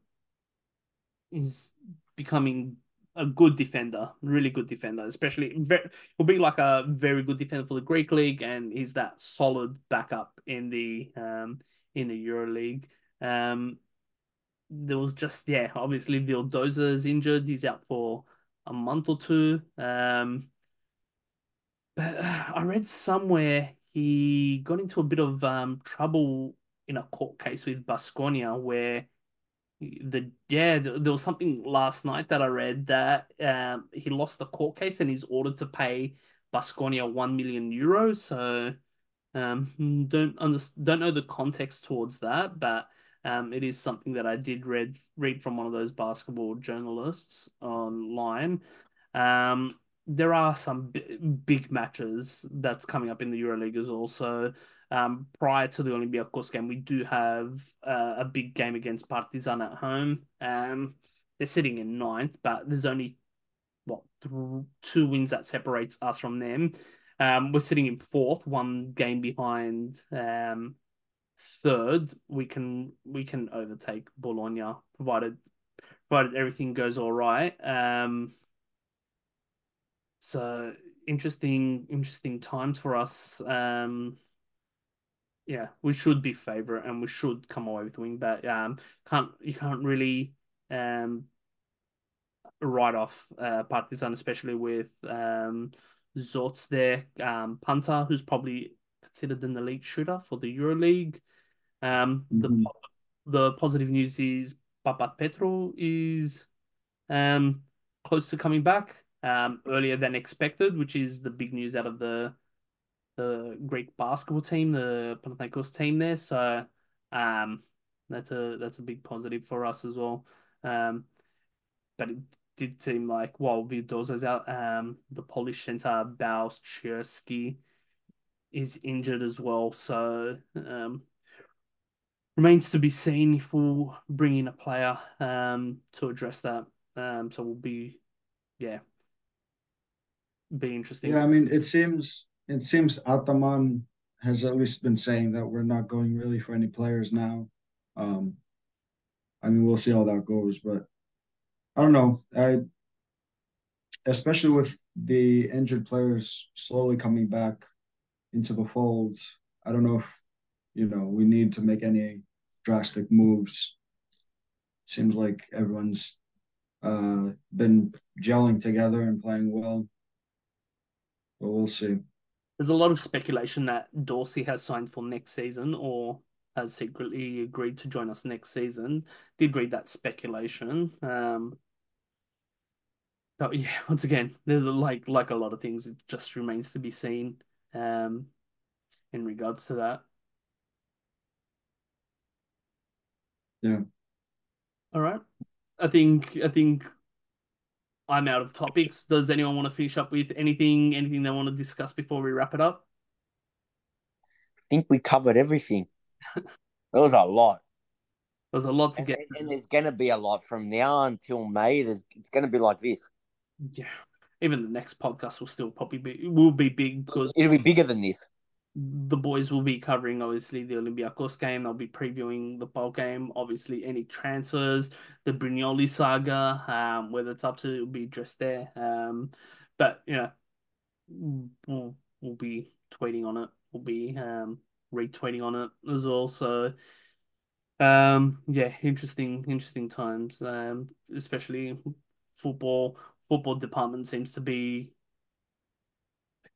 he's becoming a good defender, really good defender. Especially, very, he'll be like a very good defender for the Greek league, and he's that solid backup in the um in the Euro League. Um, there was just yeah, obviously Vildoza is injured. He's out for a month or two. Um, but uh, I read somewhere he got into a bit of um trouble in a court case with Basconia where the yeah there was something last night that I read that um he lost the court case and he's ordered to pay Basconia one million euros. So um don't understand don't know the context towards that, but um it is something that I did read read from one of those basketball journalists online. Um there are some big matches that's coming up in the EuroLeague as well. So um, prior to the Olympiacos game, we do have uh, a big game against Partizan at home. Um, they're sitting in ninth, but there's only what two wins that separates us from them. Um, we're sitting in fourth, one game behind um, third. We can we can overtake Bologna provided provided everything goes all right. Um, so interesting, interesting times for us. Um, yeah, we should be favorite and we should come away with the win, but um, can't you can't really um write off uh, Partizan, especially with um Zortz there, um Punter, who's probably considered an elite shooter for the EuroLeague. Um, the Mhm. the positive news is Papapetrou is um close to coming back um earlier than expected, which is the big news out of the the Greek basketball team, the Panathinaikos team there. So um that's a that's a big positive for us as well. Um but it did seem like while Vildoza's out, um the Polish center Balcerowski is injured as well. So um remains to be seen if we'll bring in a player um to address that. Um so we'll be yeah. Be interesting. Yeah, I mean, it seems it seems Ataman has at least been saying that we're not going really for any players now. Um, I mean, we'll see how that goes, but I don't know. I especially with the injured players slowly coming back into the fold. I don't know if you know we need to make any drastic moves. Seems like everyone's uh been gelling together and playing well. But we'll see. There's a lot of speculation that Dorsey has signed for next season or has secretly agreed to join us next season. Did read that speculation. Um, but yeah, once again, there's like like a lot of things. It just remains to be seen. Um, in regards to that. Yeah. All right. I think I think I'm out of topics. Does anyone want to finish up with anything? Anything they want to discuss before we wrap it up? I think we covered everything. There was a lot. There's a lot to And, get. and, and there's going to be a lot from now until May. There's It's going to be like this. Yeah. Even the next podcast will still probably be will be big because It'll be bigger than this. The boys will be covering obviously the Olympiacos game. They'll be previewing the bowl game. Obviously, any transfers, the Brignoli saga, um, whether it's up to, will be addressed there. Um, but you know, we'll we'll be tweeting on it. We'll be um retweeting on it as well. So, um, yeah, interesting, interesting times. Um, especially football. Football department seems to be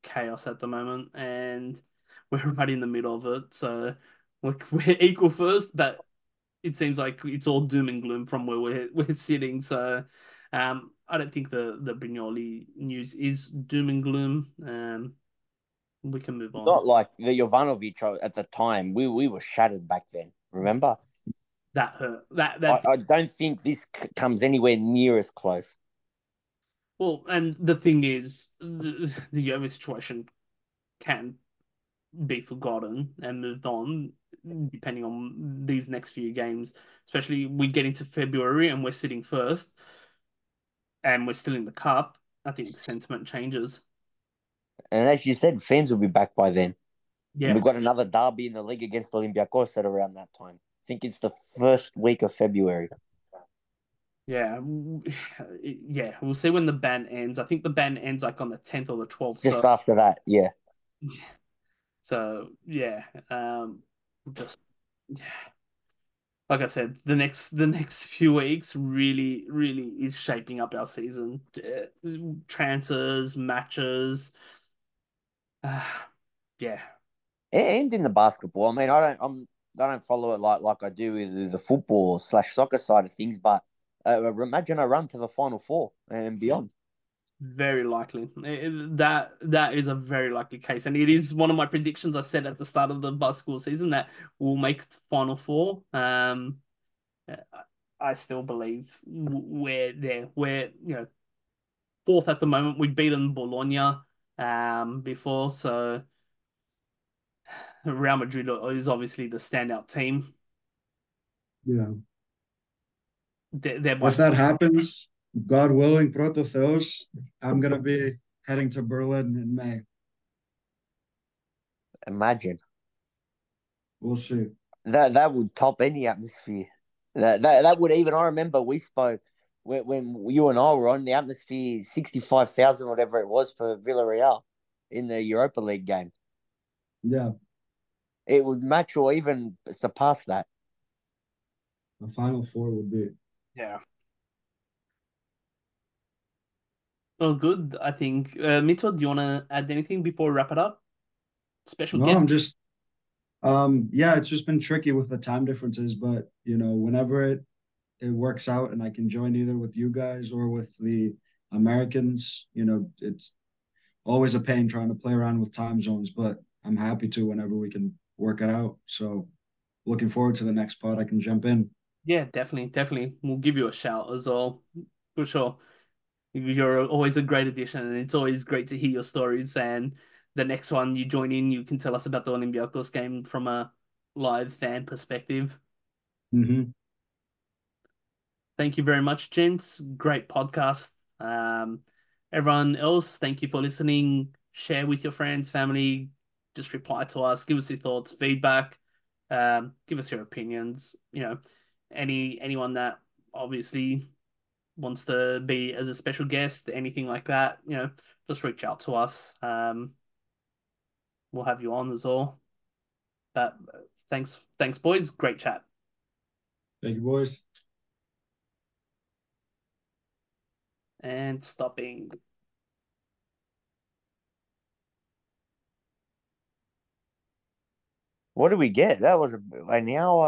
chaos at the moment, and we're right in the middle of it. So we're, we're equal first, but it seems like it's all doom and gloom from where we're we're sitting. So um, I don't think the the Brignoli news is doom and gloom. Um, we can move on. Not like the Jovanovic at the time. We we were shattered back then. Remember? that hurt. That I, that I don't think this c- comes anywhere near as close. Well, and the thing is, the, the situation can be forgotten and moved on depending on these next few games. Especially we get into February and we're sitting first, and we're still in the cup. I think the sentiment changes. And as you said, fans will be back by then. Yeah, We've got another derby in the league against Olympiacos at around that time. I think it's the first week of February. yeah, yeah. We'll see when the ban ends. I think the ban ends like on the tenth or the twelfth. Just So, after that, yeah. So yeah, um, just yeah. Like I said, the next the next few weeks really really is shaping up our season. Uh, transfers, matches. Uh, yeah, And in the basketball, I mean, I don't, I'm, I don't follow it like like I do with the football slash soccer side of things. But uh, imagine a run to the final four and beyond. Very likely. That that is a very likely case, and it is one of my predictions I said at the start of the basketball season that we'll make it to final four. Um, I still believe we're there. We're you know fourth at the moment. We've beaten Bologna um before, so Real Madrid is obviously the standout team. Yeah. They're, they're If that happens, God willing, Proto Theos, I'm gonna be heading to Berlin in May. Imagine We'll see. that that would top any atmosphere. That that that would even. I remember we spoke when, when you and I were on the atmosphere sixty five thousand whatever it was for Villarreal in the Europa League game. Yeah, It would match or even surpass that. the final four would be. Yeah. Oh, good. I think. Uh, Mitso, do you want to add anything before we wrap it up? Special No. I'm just um yeah, it's just been tricky with the time differences, but you know, whenever it it works out and I can join either with you guys or with the Americans, you know, it's always a pain trying to play around with time zones, but I'm happy to whenever we can work it out. So looking forward to the next pod I can jump in. Yeah, definitely, definitely. We'll give you a shout as well, for sure. You're always a great addition, and it's always great to hear your stories. And the next one you join in, you can tell us about the Olympiacos game from a live fan perspective. hmm Thank you very much, gents. Great podcast. Um, everyone else, thank you for listening. Share with your friends, family. Just reply to us. Give us your thoughts, feedback. Um, give us your opinions. You know, any anyone that obviously wants to be as a special guest, anything like that. You know, just reach out to us. Um, we'll have you on as well. But thanks, thanks, boys. Great chat. Thank you, boys. And stopping. What did we get? That was a, an hour